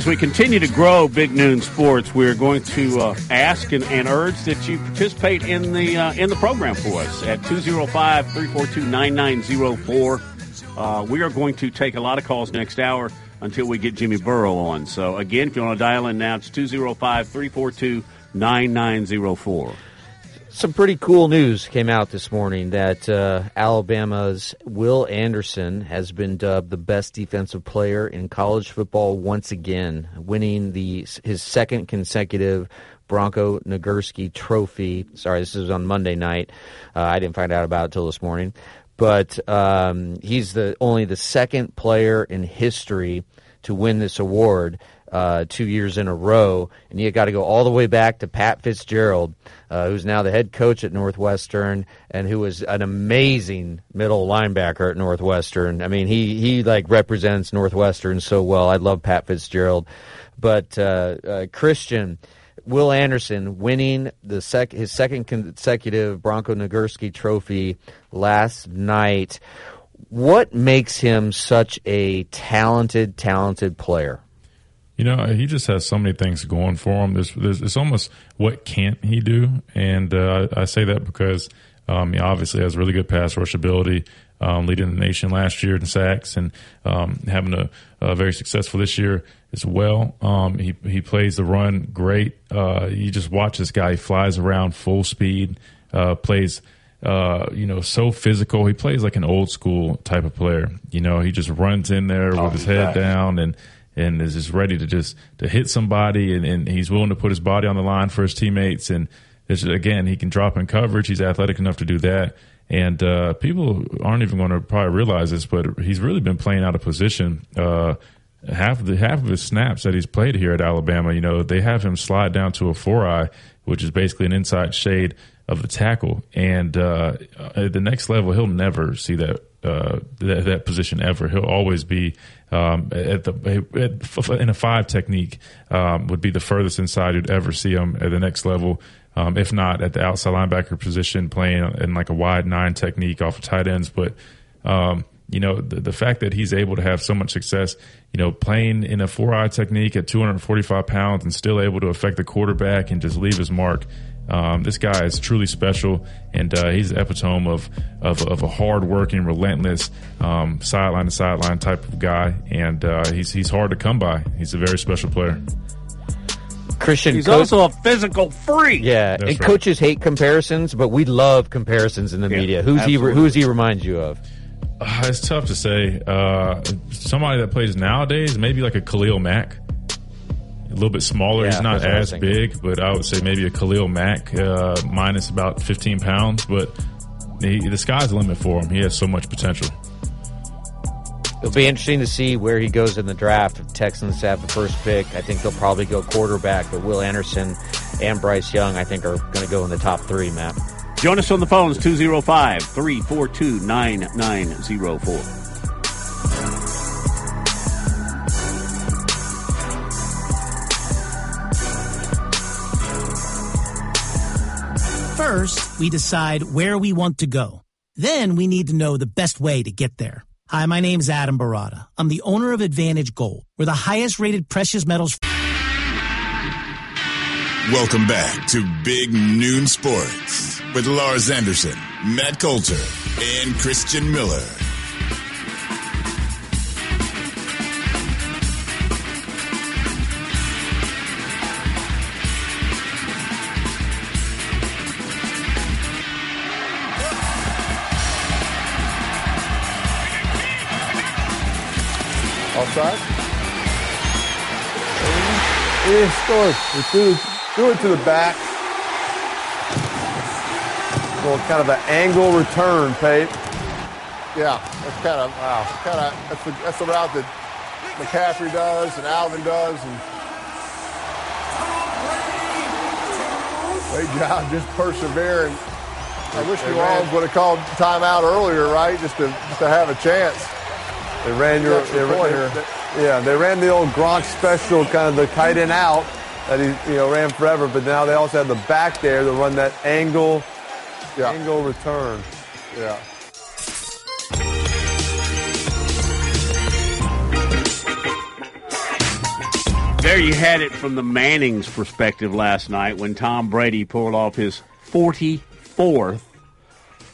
As we continue to grow Big Noon Sports, we're going to uh, ask and, and, urge that you participate in the uh, in the program for us at 205-342-9904. Uh, we are going to take a lot of calls next hour until we get Jimmy Burrow on. So again, if you want to dial in now, it's 205-342-9904 some pretty cool news came out this morning that uh, Alabama's Will Anderson has been dubbed the best defensive player in college football once again, winning the his second consecutive Bronco Nagurski Trophy. Sorry, this is on Monday night. Uh, I didn't find out about it till this morning, but um, he's the only the second player in history to win this award uh, two years in a row, and you got to go all the way back to Pat Fitzgerald uh, who's now the head coach at Northwestern and who was an amazing middle linebacker at Northwestern. I mean, he he like represents Northwestern so well. I love Pat Fitzgerald, but uh, uh, Christian. Will Anderson winning the sec- his second consecutive Bronco Nagurski Trophy last night. What makes him such a talented, talented player? You know, he just has so many things going for him. There's, there's it's almost what can't he do? And uh, I, I, say that because um, he obviously has really good pass rush ability, um, leading the nation last year in sacks and um, having a, a, very successful this year as well. Um, he he plays the run great. Uh, you just watch this guy; he flies around full speed, uh, plays. Uh, you know, so physical. He plays like an old school type of player. You know, he just runs in there oh, with his head down and and is just ready to just to hit somebody, and, and he's willing to put his body on the line for his teammates. And again, he can drop in coverage. He's athletic enough to do that. And uh, people aren't even going to probably realize this, but he's really been playing out of position. Uh, half of the half of his snaps that he's played here at Alabama, you know, they have him slide down to a four eye, which is basically an inside shade of the tackle. And uh, at the next level, he'll never see that uh, that, that, position ever. He'll always be um, at the at, in a five technique um, would be the furthest inside you'd ever see him at the next level. Um, if not at the outside linebacker position, playing in like a wide nine technique off of tight ends. But um, you know the, the fact that he's able to have so much success, you know, playing in a four eye technique at 245 pounds and still able to affect the quarterback and just leave his mark. Um, this guy is truly special, and uh, he's the epitome of of, of a hard-working, relentless, um, sideline to sideline type of guy, and uh, he's he's hard to come by. He's a very special player. Christian, He's coach- also a physical freak. yeah, That's and right. coaches hate comparisons, but we love comparisons in the Yeah, media. Who's he? absolutely. Who does he remind you of? Uh, it's tough to say. Uh, somebody that plays nowadays, maybe like a Khalil Mack. A little bit smaller. Yeah, He's not that's what I was as big, but I would say maybe a Khalil Mack uh, minus about 15 pounds. But he, the sky's the limit for him. He has so much potential. It'll be interesting to see where he goes in the draft. If Texans have the first pick, I think they'll probably go quarterback. But Will Anderson and Bryce Young, I think, are going to go in the top three. Matt. Join us on the phones 205 342 9904. First, we decide where we want to go. Then we need to know the best way to get there. Hi, my name is Adam Baratta. I'm the owner of Advantage Gold. We're the highest rated precious metals. Welcome back to Big Noon Sports with Lars Anderson, Matt Coulter, and Christian Miller. Offside? Yeah, score. We threw, threw it to the back. Well, kind of an angle return, Pate. Yeah, that's kind of wow. Kind of that's the that's the route that McCaffrey does and Alvin does, and great job just persevering. I wish New Orleans would have called timeout earlier, right? Just to just to have a chance. They ran your, they, they- yeah, they ran the old Gronk special, kind of the kite in out that he you know ran forever. But now they also have the back there to run that angle, angle return. Yeah. There you had it from the Manning's perspective last night when Tom Brady pulled off his 44th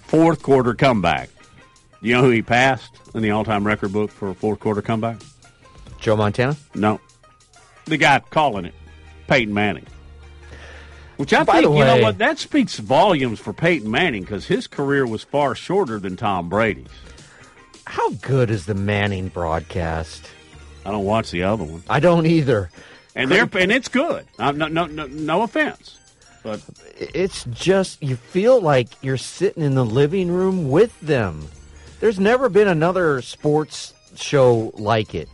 fourth quarter comeback. You know who he passed in the all time record book for a fourth quarter comeback? Joe Montana? No. The guy calling it, Peyton Manning. Which I By think, the you know what, that speaks volumes for Peyton Manning because his career was far shorter than Tom Brady's. How good is the Manning broadcast? I don't watch the other one. I don't either. And they're and it's good. Uh, no, no, no, no offense, but It's just you feel like you're sitting in the living room with them. There's never been another sports show like it.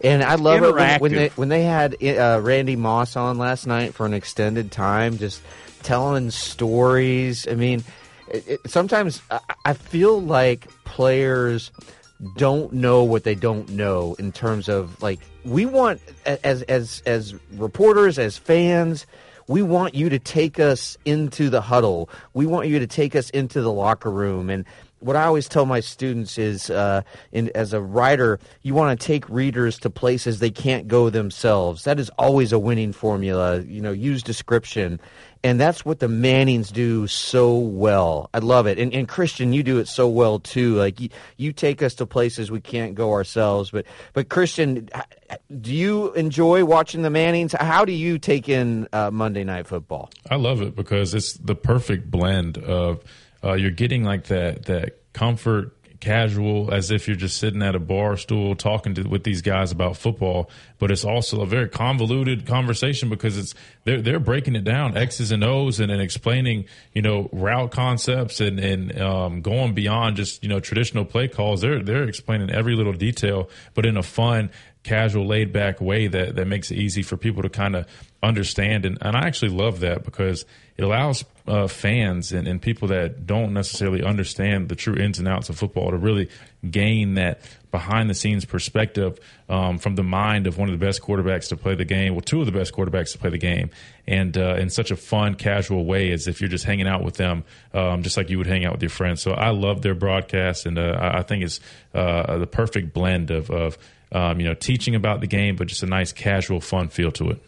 And I love it when, when they when they had uh, Randy Moss on last night for an extended time, just telling stories. I mean, it, it, sometimes I, I feel like players don't know what they don't know in terms of like we want as as as reporters as fans we want you to take us into the huddle we want you to take us into the locker room and what I always tell my students is, uh, in, as a writer, you want to take readers to places they can't go themselves. That is always a winning formula. You know, use description, and that's what the Mannings do so well. I love it, and, and Christian, you do it so well too. Like you, you take us to places we can't go ourselves. But, but Christian, do you enjoy watching the Mannings? How do you take in uh, Monday Night Football? I love it because it's the perfect blend of uh, you're getting like that that comfort casual as if you're just sitting at a bar stool talking to, with these guys about football. But it's also a very convoluted conversation because it's they're they're breaking it down x's and o's and, and explaining you know route concepts and and um, going beyond just you know traditional play calls. They're they're explaining every little detail but in a fun casual laid back way that that makes it easy for people to kind of understand. And, and I actually love that because it allows uh, fans and, and people that don't necessarily understand the true ins and outs of football to really gain that behind the scenes perspective um, from the mind of one of the best quarterbacks to play the game, well, two of the best quarterbacks to play the game, and uh, in such a fun, casual way as if you're just hanging out with them, um, just like you would hang out with your friends. So I love their broadcast, and uh, I think it's uh, the perfect blend of, of um, you know teaching about the game, but just a nice, casual, fun feel to it.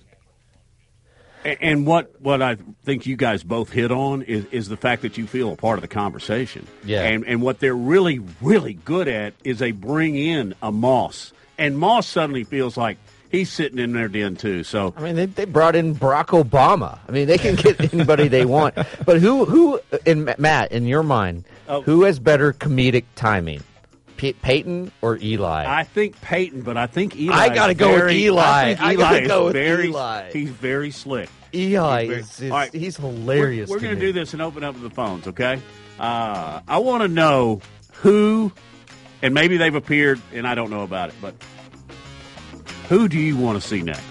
And what, what I think you guys both hit on is, is the fact that you feel a part of the conversation. Yeah. And, and what they're really, really good at is they bring in a Moss. And Moss suddenly feels like he's sitting in their den, too. So I mean, they, they brought in Barack Obama. I mean, they can get anybody they want. But who, who, in Matt, in your mind, Oh. who has better comedic timing, P- Peyton or Eli? I think Peyton, but I think Eli. I gotta is go with Eli. I think I Eli gotta go with very, Eli. He's very slick. Eli He's very- is, is right. he's hilarious. We're, we're to going to do this and open up the phones, okay? Uh, I want to know who, and maybe they've appeared and I don't know about it, but who do you want to see next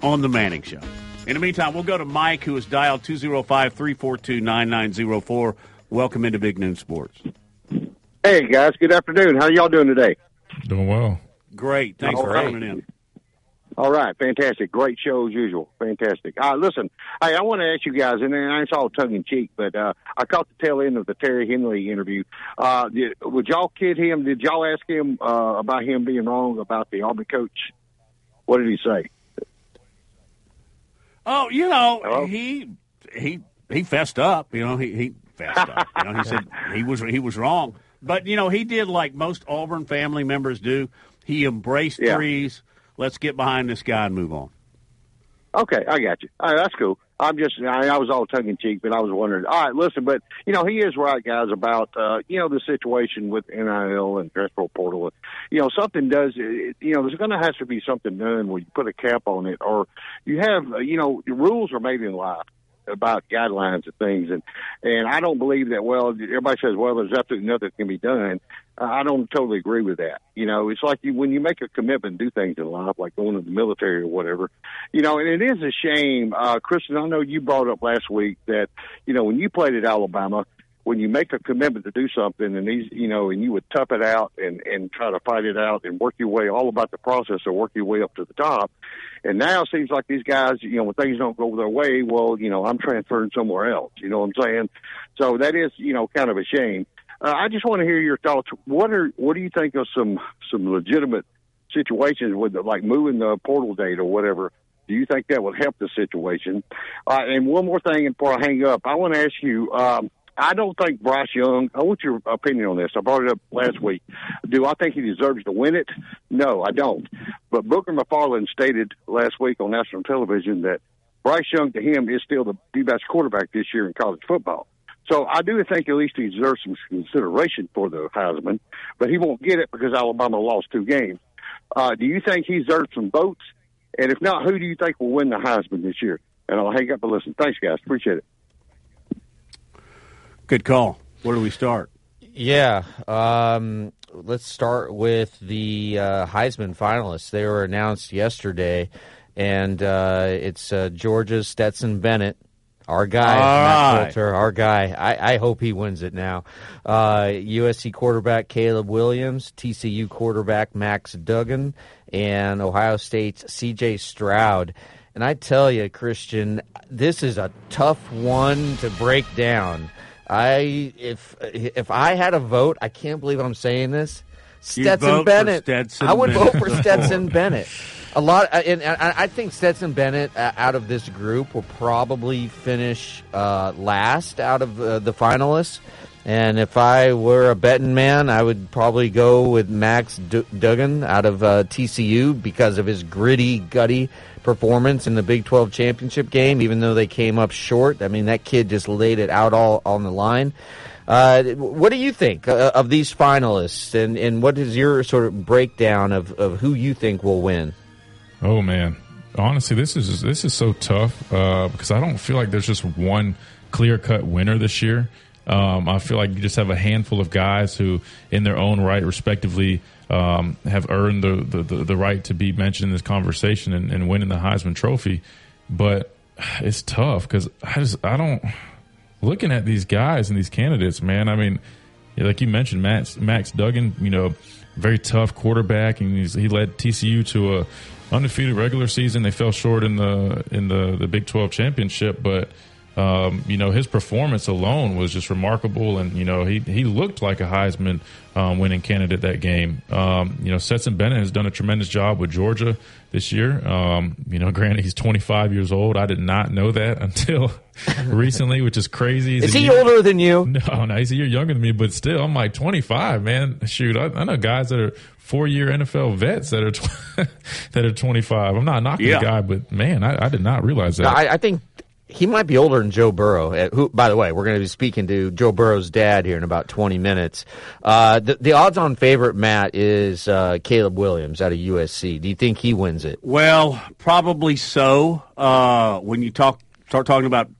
on The Manning Show? In the meantime, we'll go to Mike, who has dialed 205 342 9904. Welcome into Big Noon Sports. Hey guys, good afternoon. How y'all doing today? Doing well. Great. Thanks All for right. coming in. All right, fantastic, great show as usual, fantastic. Uh, listen, hey, I want to ask you guys, and then it's all tongue in cheek, but uh, I caught the tail end of the Terry Henley interview. Uh, did, would y'all kid him? Did y'all ask him uh, about him being wrong about the Army coach? What did he say? Oh, you know, he he he fessed up. You know, he he fessed up. You know, he said he was he was wrong. But you know, he did like most Auburn family members do. He embraced Yeah. Freeze. Let's get behind this guy and move on. Okay, I got you. All right, that's cool. I'm just, I, I was all tongue in cheek, but I was wondering. All right, listen, but you know, he is right, guys, about uh, you know the situation with NIL and transfer portal. You know, something does. It, you know, there's going to have to be something done where you put a cap on it, or you have, uh, you know, the rules are made in life about guidelines and things, and and I don't believe that. Well, everybody says, well, there's absolutely nothing that can be done. I don't totally agree with that. You know, it's like you when you make a commitment do things in life, like going to the military or whatever. You know, and it is a shame, uh, Kristen. I know you brought up last week that you know when you played at Alabama, when you make a commitment to do something, and these, you know, and you would tough it out and and try to fight it out and work your way all about the process of work your way up to the top. And now it seems like these guys, you know, when things don't go their way, well, you know, I'm transferring somewhere else. You know what I'm saying? So that is, you know, kind of a shame. Uh, I just want to hear your thoughts. What are what do you think of some some legitimate situations with like moving the portal date or whatever? Do you think that would help the situation? Uh, and one more thing, before I hang up, I want to ask you. Um, I don't think Bryce Young. I want your opinion on this. I brought it up last week. Do I think he deserves to win it? No, I don't. But Booger McFarland stated last week on national television that Bryce Young to him is still the, the best quarterback this year in college football. So I do think at least he deserves some consideration for the Heisman, but he won't get it because Alabama lost two games. Uh, do you think he deserves some votes? And if not, who do you think will win the Heisman this year? And I'll hang up and listen. Thanks, guys. Appreciate it. Good call. Where do we start? Yeah. Um, let's start with the uh, Heisman finalists. They were announced yesterday, and uh, it's uh, Georgia's Stetson Bennett. Our guy, All Matt right. Coulter, our guy. I, I hope he wins it now. Uh, USC quarterback Caleb Williams, TCU quarterback Max Duggan, and Ohio State's CJ Stroud. And I tell you, Christian, this is a tough one to break down. I if if I had a vote, I can't believe I'm saying this. Stetson Bennett. Stetson I would Bennett. vote for Stetson Bennett. A lot, uh, and and I I think Stetson Bennett uh, out of this group will probably finish uh, last out of uh, the finalists. And if I were a betting man, I would probably go with Max D- Duggan out of uh, TCU because of his gritty, gutty performance in the Big 12 championship game. Even though they came up short, I mean that kid just laid it out all on the line. Uh, what do you think uh, of these finalists, and, and what is your sort of breakdown of, of who you think will win? Oh man, honestly, this is this is so tough uh, because I don't feel like there's just one clear cut winner this year. Um, I feel like you just have a handful of guys who, in their own right, respectively, um, have earned the, the, the, right to be mentioned in this conversation and, and winning the Heisman Trophy. But it's tough because I just I don't looking at these guys and these candidates, man, I mean, like you mentioned, Max, Max Duggan, you know, very tough quarterback, and he led TCU to a undefeated regular season. They fell short in the in the the Big Twelve championship, but um, you know his performance alone was just remarkable, and you know he he looked like a Heisman um, winning candidate that game. Um, you know Stetson Bennett has done a tremendous job with Georgia this year. Um, you know, granted he's 25 years old. I did not know that until recently, which is crazy. He's is he year, older than you? No, no, he's a year younger than me, but still, I'm like 25, man. Shoot, I, I know guys that are four year NFL vets that are tw- that are 25. I'm not knocking yeah. the guy, but man, I, I did not realize that. I, I think he might be older than Joe Burrow. Uh, who, by the way, we're going to be speaking to Joe Burrow's dad here in about 20 minutes. Uh, the, the odds-on favorite, Matt, is uh, Caleb Williams out of USC. Do you think he wins it? Well, probably so. Uh, when you talk start talking about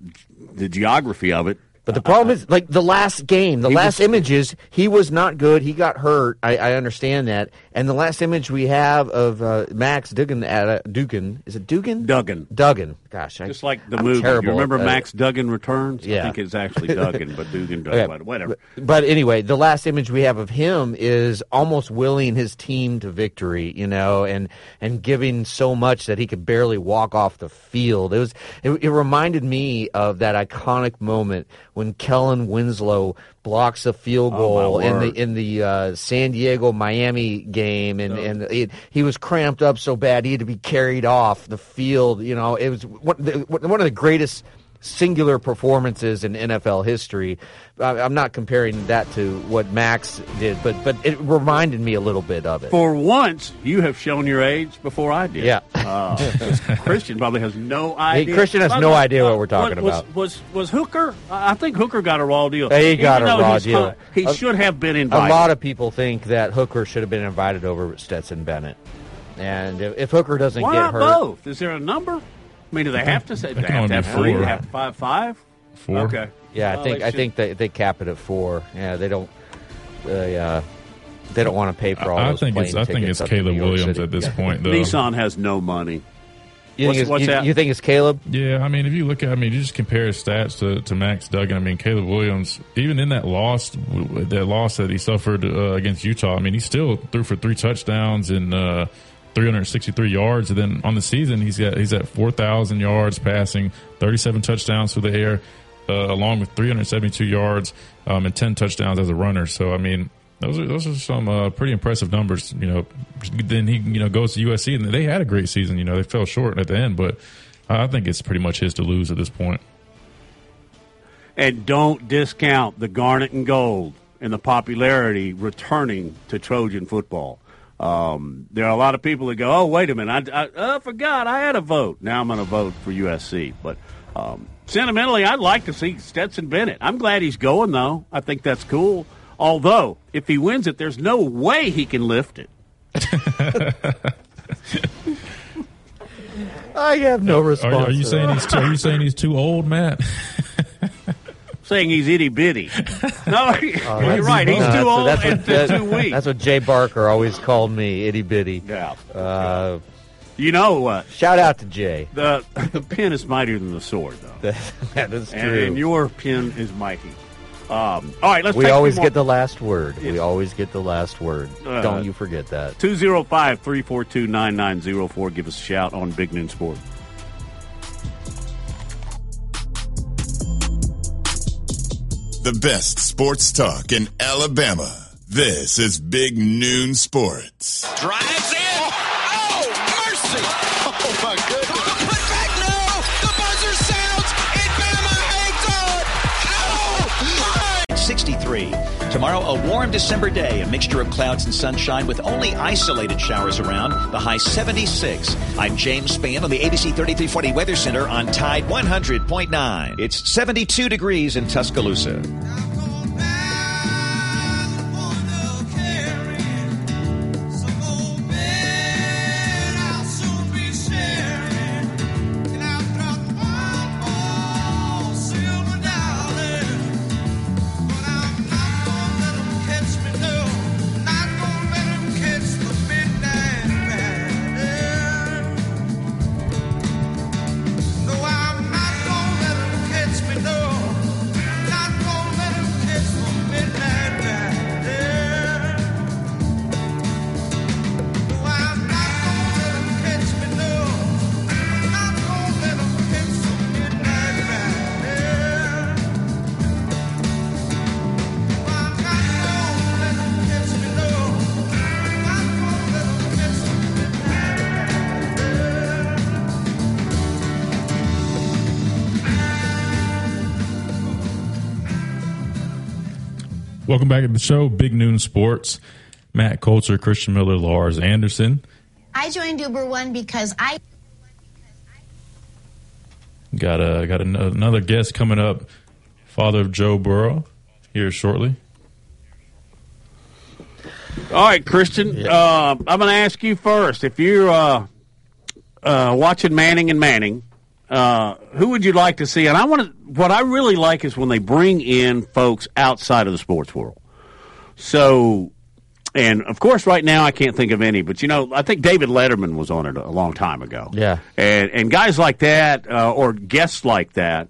the geography of it, but the problem is, like the last game, the last was, images, he was not good. He got hurt. I, I, understand that. And the last image we have of uh, Max Duggan at uh, Dugan is it Dugan? Duggan. Duggan. Gosh, I, just like the I'm movie. You remember Max Duggan returns? Yeah. I think it's actually Duggan, but Dugan, Duggan, okay. whatever. But, but, anyway, the last image we have of him is almost willing his team to victory. You know, and and giving so much that he could barely walk off the field. It was. It, it reminded me of that iconic moment when Kellen Winslow blocks a field oh, goal oh, in the in the uh, San Diego Miami game, and and it, he was cramped up so bad he had to be carried off the field. You know, it was one, one of the greatest singular performances in NFL history. I'm not comparing that to what Max did, but but it reminded me a little bit of it. For once, you have shown your age before I did. Yeah, uh, Christian probably has no idea. Hey, Christian has no idea what we're talking was, about. Was was Hooker? I think Hooker got a raw deal. He got a raw deal. he a, should have been invited. A lot of people think that Hooker should have been invited over Stetson Bennett. And if, if Hooker doesn't Why get hurt, both? Is there a number? I mean, do they have to say? Do they have to have three? They have to five five? Four. Okay. Yeah, I well, think I think they they cap it at four. Yeah, they don't. They uh, they don't want to pay for all. I think it's I think it's Caleb Williams City. at this point. Though Nissan has no money. You what's, think, what's you, you, think it's Caleb? Yeah, I mean, if you look at, I mean, you just compare his stats to, to Max Duggan. I mean, Caleb Williams, even in that loss, that loss that he suffered uh, against Utah, I mean, he still threw for three touchdowns and uh, 363 yards. And then on the season, he's got he's at 4,000 yards passing, 37 touchdowns through the air, uh, along with 372 yards um, and 10 touchdowns as a runner. So I mean, those are those are some uh, pretty impressive numbers. You know, then he you know goes to USC and they had a great season. You know, they fell short at the end, but I think it's pretty much his to lose at this point. And don't discount the garnet and gold and the popularity returning to Trojan football. Um, there are a lot of people that go, "Oh, wait a minute, I, I, I forgot I had a vote. Now I'm going to vote for USC." But um, sentimentally, I'd like to see Stetson Bennett. I'm glad he's going, though. I think that's cool. Although, if he wins it, there's no way he can lift it. I have no response. Are, are you saying he's too, are you saying he's too old, Matt? saying he's itty bitty. No, oh, you're right. He's too old that's and what, too weak. That's what Jay Barker always called me, itty bitty. Yeah. Uh, you know what? Shout out to Jay. The the pen is mightier than the sword, though. that is true. And, and, your pen is mighty. Um, all right, let's. We always get the last word. We always get the last word. Uh, Don't you forget that. 205 342 9904. Give us a shout on Big Noon Sport. The best sports talk in Alabama. This is Big Noon Sports. Drives in. Oh, mercy. Oh, my goodness. Tomorrow, a warm December day, a mixture of clouds and sunshine with only isolated showers around, the high 76. I'm James Spann on the ABC 3340 Weather Center on Tide 100.9. It's 72 degrees in Tuscaloosa. Welcome back to the show, Big Noon Sports. Matt Coulter, Christian Miller, Lars Anderson. I joined Uber One because I Got a got an- another guest coming up, father of Joe Burrow, here shortly. All right, Christian. Uh, I'm going to ask you first. If you're uh, uh, watching Manning and Manning, uh, who would you like to see? And I want to. What I really like is when they bring in folks outside of the sports world. So, and of course, right now I can't think of any. But you know, I think David Letterman was on it a long time ago. Yeah. and and guys like that uh, or guests like that.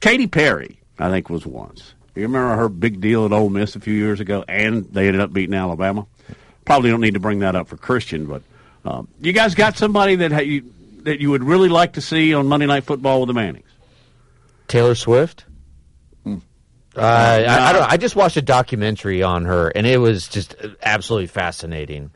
Katy Perry, I think, was once. You remember her big deal at Ole Miss a few years ago, and they ended up beating Alabama. Probably don't need to bring that up for Christian, but um, you guys got somebody that ha- you that you would really like to see on Monday Night Football with the Mannings. Taylor Swift. Hmm. Uh, I, I, don't, I just watched a documentary on her, and it was just absolutely fascinating.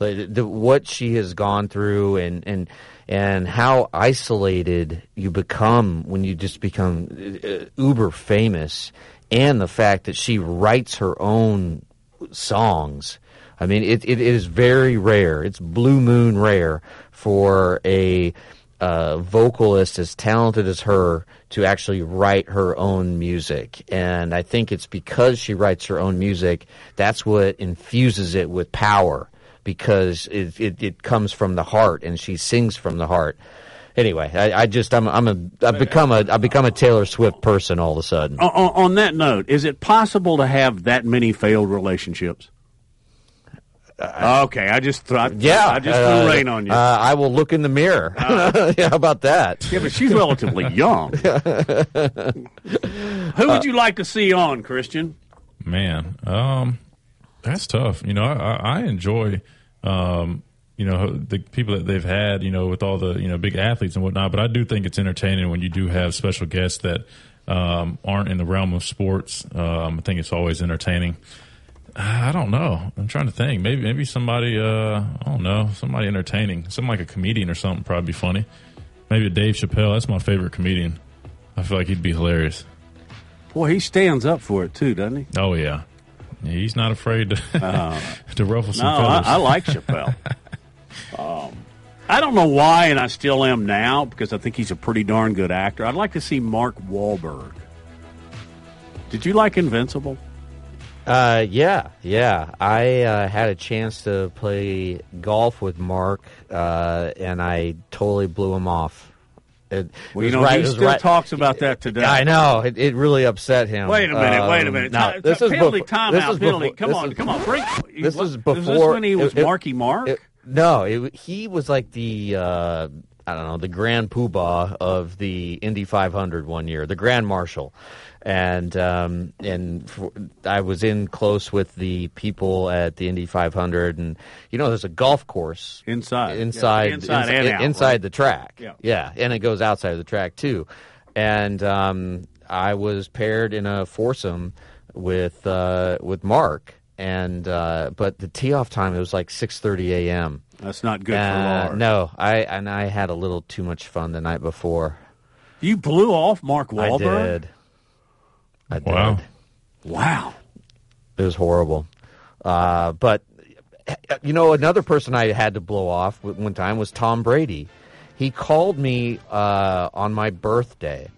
Like, the, what she has gone through, and and and how isolated you become when you just become uh, uber famous, and the fact that she writes her own songs. I mean, it, it is very rare. It's blue moon rare for a uh, vocalist as talented as her to actually write her own music. And I think it's because she writes her own music that's what infuses it with power because it, it, it comes from the heart and she sings from the heart. Anyway, I, I just I'm I'm a I've become a I've become a Taylor Swift person all of a sudden. On, on, on that note, is it possible to have that many failed relationships? Okay, I just threw, Yeah, I just uh, threw rain on you. Uh, I will look in the mirror. yeah, how about that? yeah, but she's relatively young. Who would you like to see on, Christian? Man, um, that's tough. You know, I, I enjoy, um, you know, the people that they've had, you know, with all the you know big athletes and whatnot. But I do think it's entertaining when you do have special guests that um, aren't in the realm of sports. Um, I think it's always entertaining. I don't know. I'm trying to think. Maybe maybe somebody. Uh, I don't know. Somebody entertaining. Something like a comedian or something. Probably be funny. Maybe Dave Chappelle. That's my favorite comedian. I feel like he'd be hilarious. Boy, he stands up for it too, doesn't he? Oh yeah, Yeah, he's not afraid to Uh, to ruffle some no, I. I like Chappelle. um, I don't know why, and I still am now because I think he's a pretty darn good actor. I'd like to see Mark Wahlberg. Did you like Invincible? Uh, yeah, yeah. I uh, had a chance to play golf with Mark, uh, and I totally blew him off. It, Well, you know, right- he still right- talks about that today. I know it, it really upset him. Wait a minute, wait a Um, minute. no, this is penalty befo- timeout, this is penalty. befo- Come this on, is- come on. Bring, This was before this when he was it- Marky Mark? no, he was like the uh, I don't know the Grand Poobah of the Indy 500 one year, the Grand Marshal, and um, and for, I was in close with the people at the Indy 500, and you know there's a golf course inside, inside, Yeah, inside and out, inside right? the track, Yeah. yeah, and it goes outside of the track too, and um, I was paired in a foursome with uh, with Mark. And uh, but the tee off time it was like six thirty a.m. That's not good for Uh, Lars. No, I and I had a little too much fun the night before. You blew off Mark Wahlberg. I did. I did. Wow. Wow. It was horrible. Uh, but you know, another person I had to blow off one time was Tom Brady. He called me uh, on my birthday,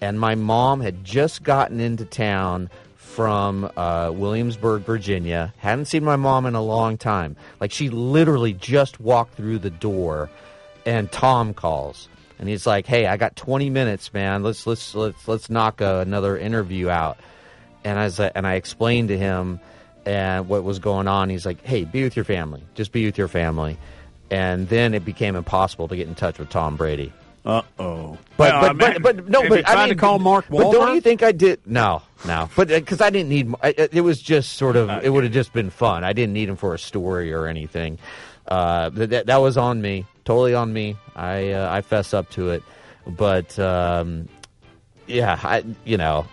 and my mom had just gotten into town from uh, Williamsburg, Virginia. Hadn't seen my mom in a long time. Like she literally just walked through the door, and Tom calls, and he's like, "Hey, I got 20 minutes, man. Let's let's let's let's knock uh, another interview out." and I, and I explained to him and what was going on. He's like, "Hey, be with your family. Just be with your family." And then it became impossible to get in touch with Tom Brady. Uh oh. But but, but but no, but I mean, to call Mark But don't you think I did? No, no. But because I didn't need, I- it it was just sort of, it would have just been fun. I didn't need him for a story or anything. Uh, that that- was on me, totally on me. I uh, I fess up to it. But um, yeah, I you know.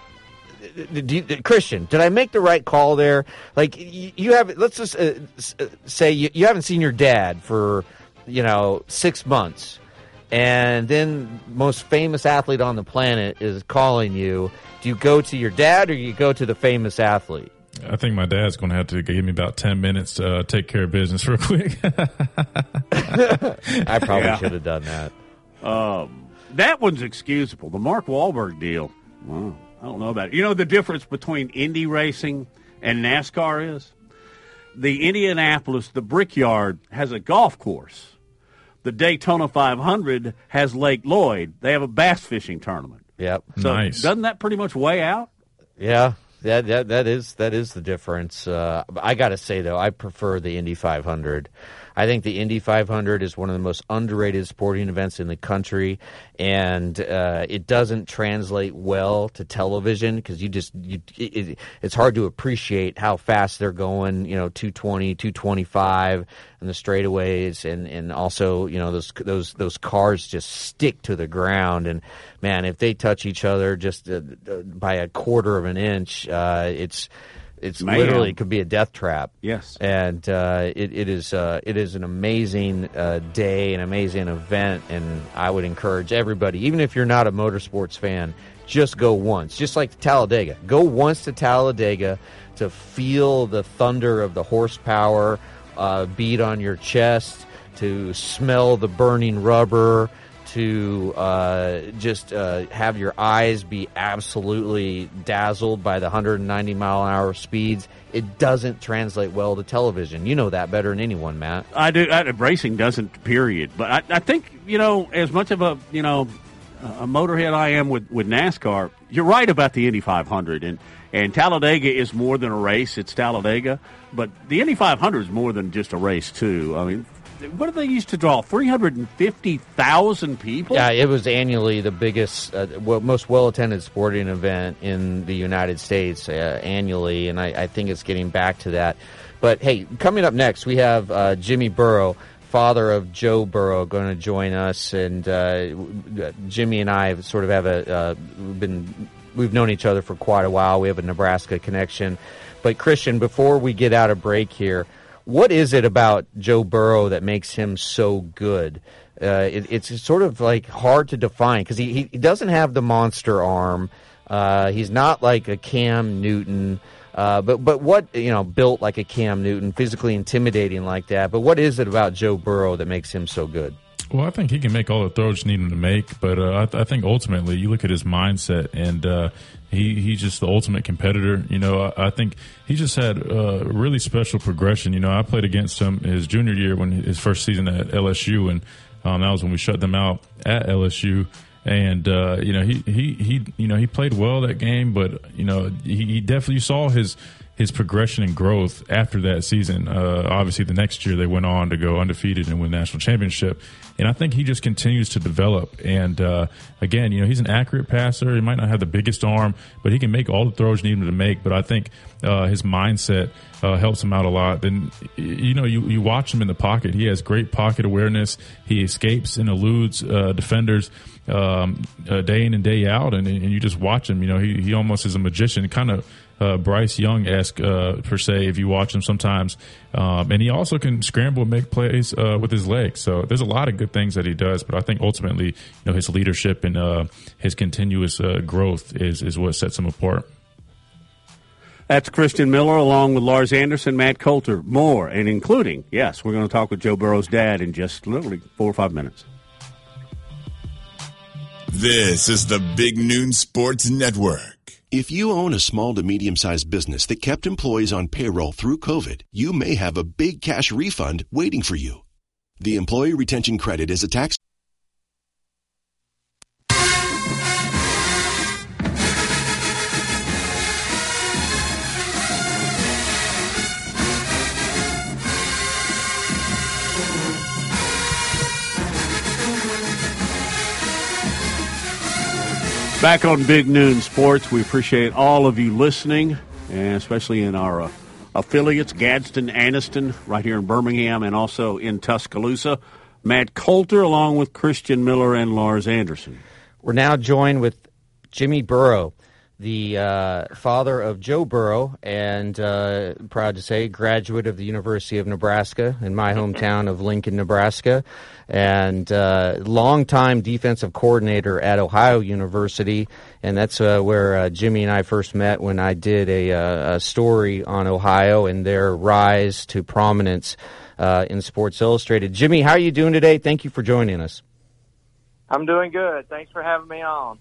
You, Christian, did I make the right call there? Like you, you have, let's just uh, uh, say you, you haven't seen your dad for, you know, six months, and then most famous athlete on the planet is calling you. Do you go to your dad or you go to the famous athlete? I think my dad's going to have to give me about 10 minutes to uh, take care of business real quick. I probably Yeah. should have done that. Um, that one's excusable. The Mark Wahlberg deal. Wow. I don't know about it. You know the difference between Indy racing and NASCAR is? The Indianapolis, the Brickyard, has a golf course. The Daytona 500 has Lake Lloyd. They have a bass fishing tournament. Yep. So doesn't that pretty much weigh out? Yeah, that that that is that is the difference. Uh, I got to say though, I prefer the Indy 500. I think the Indy 500 is one of the most underrated sporting events in the country, and uh, it doesn't translate well to television because you just you, it, it's hard to appreciate how fast they're going. You know, 220, 225 and the straightaways, and and also you know those those those cars just stick to the ground, and man, if they touch each other just uh, by a quarter of an inch, uh, it's it's Mayhem. literally could be a death trap. Yes. and uh, it, it is uh, it is an amazing uh, day, an amazing event, and I would encourage everybody, even if you're not a motorsports fan, just go once, just like Talladega. Go once to Talladega to feel the thunder of the horsepower uh, beat on your chest, to smell the burning rubber, to uh, just uh, have your eyes be absolutely dazzled by the 190 mile an hour speeds. It doesn't translate well to television. You know that better than anyone, Matt. I do. I, racing doesn't. Period. But I, I think you know, as much of a you know a motorhead I am with with NASCAR, you're right about the Indy 500 and. And Talladega is more than a race; it's Talladega. But the Indy 500 is more than just a race, too. I mean, what do they used to draw? Three hundred and fifty thousand people. Yeah, it was annually the biggest, uh, most well attended sporting event in the United States uh, annually, and I, I think it's getting back to that. But hey, coming up next, we have uh, Jimmy Burrow, father of Joe Burrow, going to join us, and uh, Jimmy and I sort of have a uh, been we've known each other for quite a while. We have a Nebraska connection. But Christian, before we get out of break here, what is it about Joe Burrow that makes him so good? Uh, it, it's sort of like hard to define because he, he doesn't have the monster arm. Uh, he's not like a Cam Newton. Uh, but but what you know built like a Cam Newton, physically intimidating like that. But what is it about Joe Burrow that makes him so good? Well, I think he can make all the throws you need him to make, but uh, I, th- I think ultimately you look at his mindset, and uh, he he's just the ultimate competitor. You know, I, I think he just had a really special progression. You know, I played against him his junior year when his first season at LSU, and um, that was when we shut them out at LSU. And uh, you know, he, he he you know he played well that game, but you know he, he definitely saw his his progression and growth after that season. Uh, obviously, the next year they went on to go undefeated and win national championship. And I think he just continues to develop. And uh, again, you know, he's an accurate passer. He might not have the biggest arm, but he can make all the throws you need him to make. But I think uh, his mindset uh, helps him out a lot. Then, you know, you, you watch him in the pocket. He has great pocket awareness. He escapes and eludes uh, defenders um, uh, day in and day out. And, and you just watch him. You know, he, he almost is a magician, kind of uh, Bryce Young esque uh, per se. If you watch him sometimes, um, and he also can scramble and make plays uh, with his legs. So there's a lot of good things that he does. But I think ultimately, you know, his leadership and uh, his continuous uh, growth is is what sets him apart. That's Christian Miller along with Lars Anderson, Matt Coulter, more, and including, yes, we're going to talk with Joe Burrow's dad in just literally four or five minutes. This is the Big Noon Sports Network. If you own a small to medium sized business that kept employees on payroll through COVID, you may have a big cash refund waiting for you. The Employee Retention Credit is a tax. Back on Big Noon Sports, we appreciate all of you listening, and especially in our uh, affiliates, Gadsden, Anniston, right here in Birmingham, and also in Tuscaloosa. Matt Coulter, along with Christian Miller and Lars Anderson. We're now joined with Jimmy Burrow, the uh, father of Joe Burrow, and uh, proud to say, graduate of the University of Nebraska in my hometown of Lincoln, Nebraska, and uh, longtime defensive coordinator at Ohio University. And that's uh, where uh, Jimmy and I first met when I did a, uh, a story on Ohio and their rise to prominence in Sports Illustrated. Jimmy, how are you doing today? Thank you for joining us. I'm doing good. Thanks for having me on.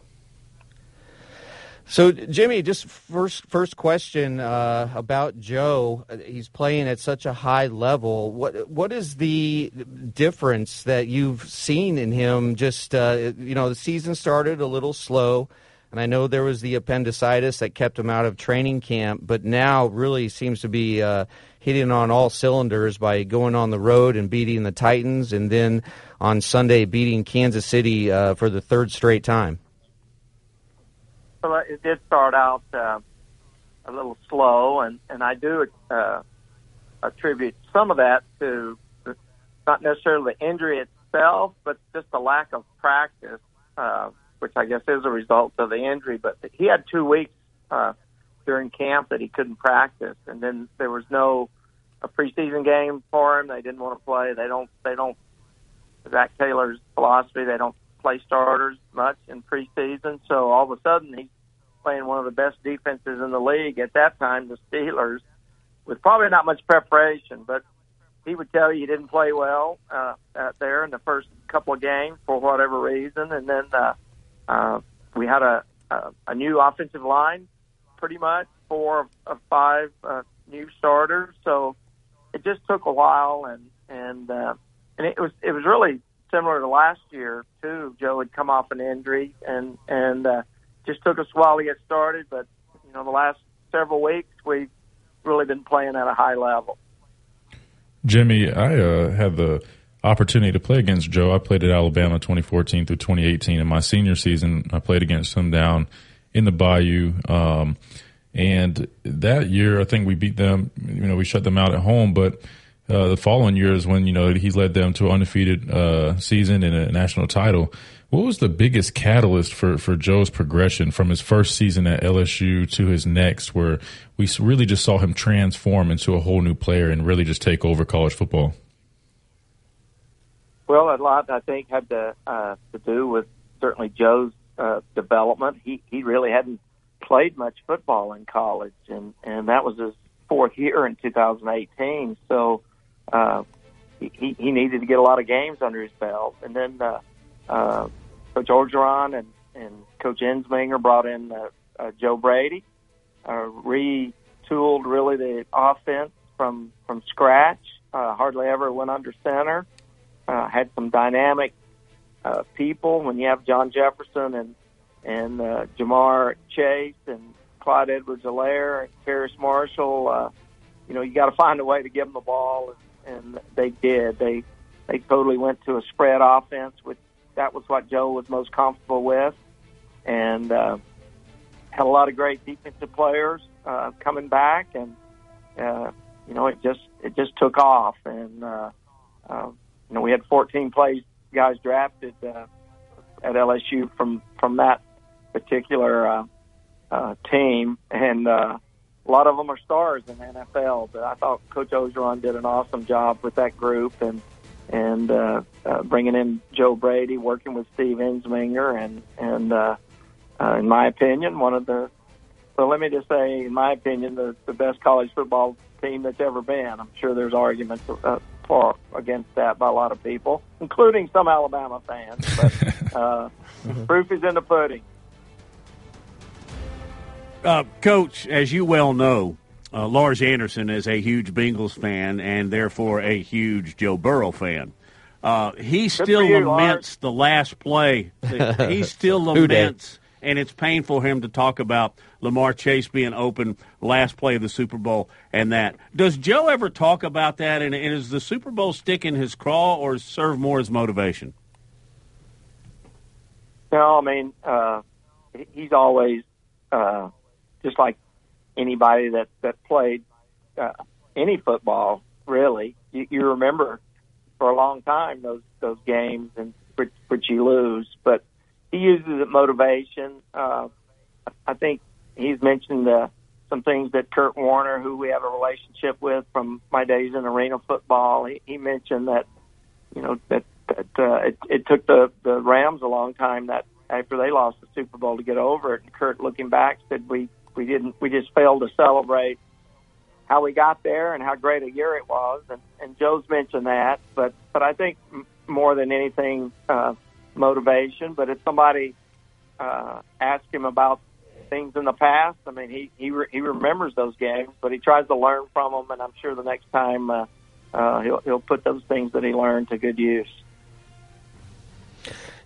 So, Jimmy, just first first question uh, about Joe. He's playing at such a high level. What what is the difference that you've seen in him? Just uh, you know, the season started a little slow, and I know there was the appendicitis that kept him out of training camp, but now really seems to be uh, hitting on all cylinders by going on the road and beating the Titans, and then on Sunday beating Kansas City uh, for the third straight time. Well, it did start out uh, a little slow, and and I do uh, attribute some of that to not necessarily the injury itself, but just the lack of practice, uh, which I guess is a result of the injury. But he had two weeks uh, during camp that he couldn't practice, and then there was no a preseason game for him. They didn't want to play. They don't. They don't. Zac Taylor's philosophy. They don't play starters much in preseason. So all of a sudden, he's playing one of the best defenses in the league at that time, the Steelers, with probably not much preparation. But he would tell you he didn't play well uh, out there in the first couple of games for whatever reason, and then uh, uh, we had a, a a new offensive line, pretty much four of, five uh, new starters. So it just took a while, and and uh, and it was it was really similar to last year too. Joe had come off an injury, and and uh, just took us a while to get started. But you know, the last several weeks we've really been playing at a high level. Jimmy, I uh, had the opportunity to play against Joe. I played at Alabama 2014 through 2018. In my senior season, I played against him down in the Bayou. Um, and that year, I think we beat them. You know, we shut them out at home, but uh, the following year is when you know he led them to an undefeated uh, season and a national title. What was the biggest catalyst for, for Joe's progression from his first season at LSU to his next, where we really just saw him transform into a whole new player and really just take over college football? Well, a lot I think had to uh, to do with certainly Joe's uh, development. He he really hadn't played much football in college, and and that was his fourth year in 2018. So uh, he he needed to get a lot of games under his belt, and then uh, uh, Coach Orgeron and and Coach Ensminger brought in uh, uh, Joe Brady, uh, retooled really the offense from from scratch. Uh, hardly ever went under center. Uh, had some dynamic uh, people when you have John Jefferson and and uh, Ja'Marr Chase and Clyde Edwards-Helaire and Terrace Marshall. Uh, you know, you got to find a way to give them the ball, and, and they did. They they totally went to a spread offense, which that was what Joe was most comfortable with, and uh, had a lot of great defensive players uh, coming back, and uh, you know, it just it just took off, and uh, uh, you know, we had 14 plays guys drafted uh, at LSU from from that particular uh, uh, team, and uh, a lot of them are stars in the NFL. But I thought Coach Orgeron did an awesome job with that group, and and uh, uh, bringing in Joe Brady, working with Steve Ensminger, and and uh, uh, in my opinion, one of the well, let me just say, in my opinion, the the best college football team that's ever been. I'm sure there's arguments uh, for against that by a lot of people, including some Alabama fans. But uh, proof is in the pudding. Uh, Coach, as you well know, uh, Lars Anderson is a huge Bengals fan and therefore a huge Joe Burrow fan. Uh, he still you, laments the last play. he still laments, and it's painful for him to talk about Ja'Marr Chase being open last play of the Super Bowl and that. Does Joe ever talk about that? And, and is the Super Bowl stick in his craw or serve more as motivation? No, I mean, uh, he's always uh, just like anybody that that played uh, any football. Really, you, you remember for a long time those those games and which, which you lose, but he uses it motivation. Uh, I think he's mentioned uh, some things that Kurt Warner, who we have a relationship with from my days in arena football, he, he mentioned that you know that that uh, it, it took the the Rams a long time that after they lost the Super Bowl to get over it. And Kurt, looking back, said we we didn't we just failed to celebrate how we got there and how great a year it was. And, and Joe's mentioned that, but but I think more than anything, uh, motivation. But if somebody uh, asks him about things in the past, I mean, he he re- he remembers those games, but he tries to learn from them. And I'm sure the next time uh, uh, he'll he'll put those things that he learned to good use.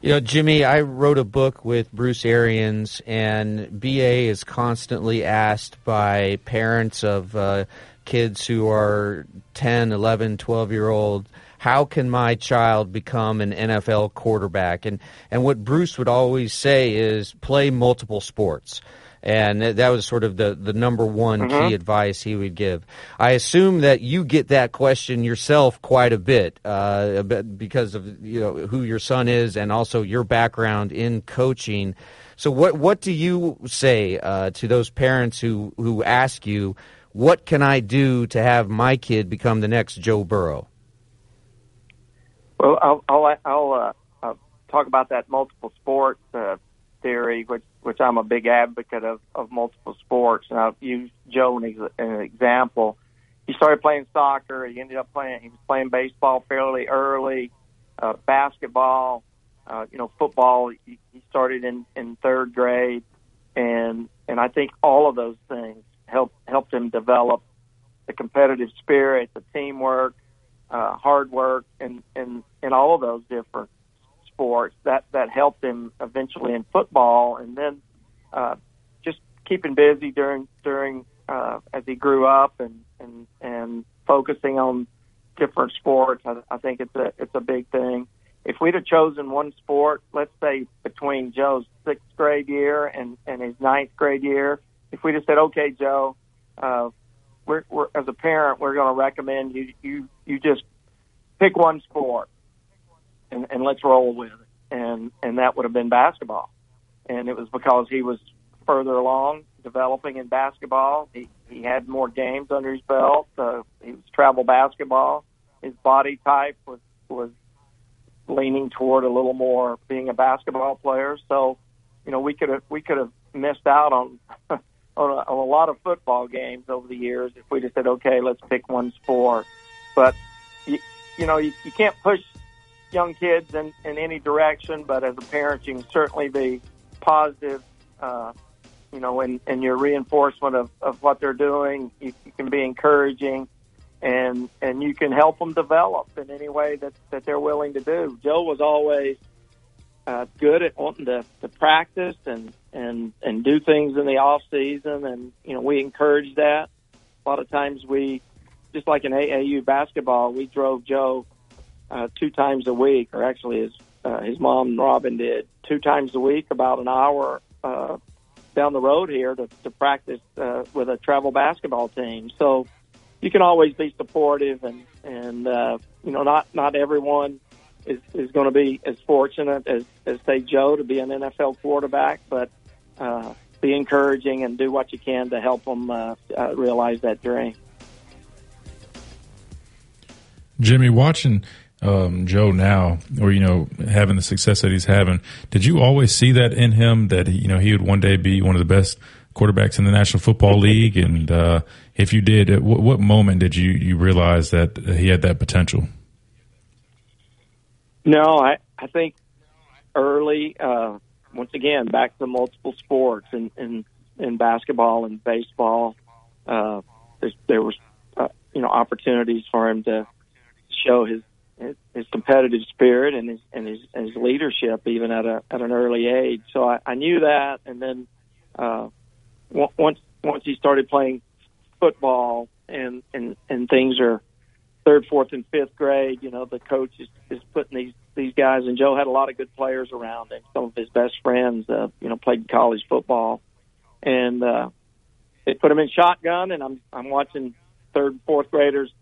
You know, Jimmy, I wrote a book with Bruce Arians, and BA is constantly asked by parents of uh, kids who are 10, 11, 12 year old, how can my child become an NFL quarterback? And, and what Bruce would always say is play multiple sports and that was sort of the, the number one Mhm. key advice he would give. I assume that you get that question yourself quite a bit, uh, a bit because of you know who your son is and also your background in coaching. So what what do you say uh, to those parents who who ask you, what can I do to have my kid become the next Joe Burrow? Well, I'll I'll, I'll uh, uh, talk about that multiple sports uh, theory, which which I'm a big advocate of of multiple sports. And I'll use Joe as ex- an example. He started playing soccer. He ended up playing. He was playing baseball fairly early, uh, basketball. Uh, you know, football. He, he started in in third grade, and and I think all of those things helped helped him develop the competitive spirit, the teamwork, uh, hard work, and and and all of those different sports that that helped him eventually in football, and then uh, just keeping busy during during uh, as he grew up and and and focusing on different sports. I, I think it's a it's a big thing. If we'd have chosen one sport, let's say between Joe's sixth grade year and and his ninth grade year, if we'd have said, okay, Joe, uh, we're, we're as a parent, we're going to recommend you you you just pick one sport and, and let's roll with it. And and that would have been basketball. And it was because he was further along developing in basketball. He he had more games under his belt. Uh, he was travel basketball. His body type was was leaning toward a little more being a basketball player. So, you know, we could have we could have missed out on on a, on a lot of football games over the years if we just said, okay, let's pick one sport. But you, you know, you, you can't push young kids in, in any direction. But as a parent, you can certainly be positive. Uh, you know, in, in your reinforcement of, of what they're doing, you, you can be encouraging, and and you can help them develop in any way that that they're willing to do. Joe was always uh, good at wanting to, to practice and and and do things in the off season, and you know we encourage that. A lot of times we, just like in AAU basketball, we drove Joe uh, two times a week, or actually his uh, his mom Robin did two times a week, about an hour uh, down the road here to, to practice uh, with a travel basketball team. So you can always be supportive, and and uh, you know not not everyone is is going to be as fortunate as as say Joe to be an NFL quarterback, but uh, be encouraging and do what you can to help them uh, uh, realize that dream. Jimmy, watching um, Joe now, or you know, having the success that he's having, did you always see that in him that you know he would one day be one of the best quarterbacks in the National Football League? And uh, if you did, at what, what moment did you you realize that he had that potential? No, I I think early. Uh, once again, back to multiple sports and in, in, basketball and baseball. Uh, there's, there was uh, you know opportunities for him to show his his, competitive spirit and his and his, and his leadership even at a at an early age. So I, I knew that, and then uh, on- once once he started playing football and and and things are third, fourth, and fifth grade, you know, the coach is, is putting these these guys, and Joe had a lot of good players around him. Some of his best friends, uh, you know, played college football, and uh, they put him in shotgun, and I'm I'm watching third, and fourth graders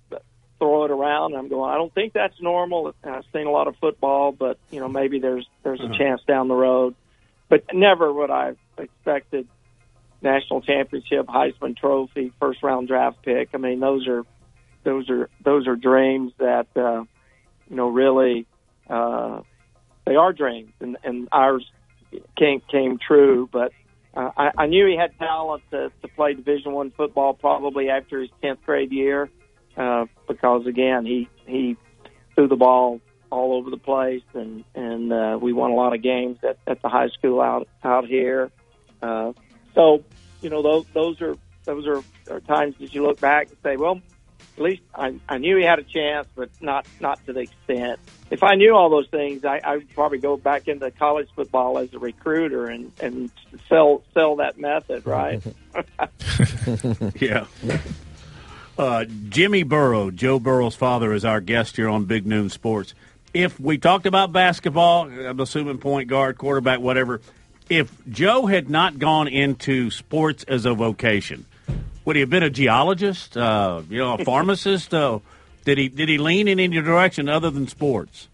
throw it around. And I'm going, I don't think that's normal. And I've seen a lot of football, but you know, maybe there's there's a chance down the road, but never would I expected national championship, Heisman Trophy, first round draft pick. I mean, those are those are those are dreams that uh, you know really uh, they are dreams, and, and ours came came true. But uh, I, I knew he had talent to, to play Division One football probably after his tenth grade year, uh, because again he he threw the ball all over the place, and and uh, we won a lot of games at, at the high school out out here. Uh, so you know those those are those are, are times that you look back and say, well, at least I, I knew he had a chance, but not not to the extent. If I knew all those things, I, I would probably go back into college football as a recruiter and and sell sell that method, right? yeah. Uh, Jimmy Burrow, Joe Burrow's father, is our guest here on Big Noon Sports. If we talked about basketball, I'm assuming point guard, quarterback, whatever. If Joe had not gone into sports as a vocation, would he have been a geologist? Uh, you know, a pharmacist? Uh, did he did he lean in any direction other than sports?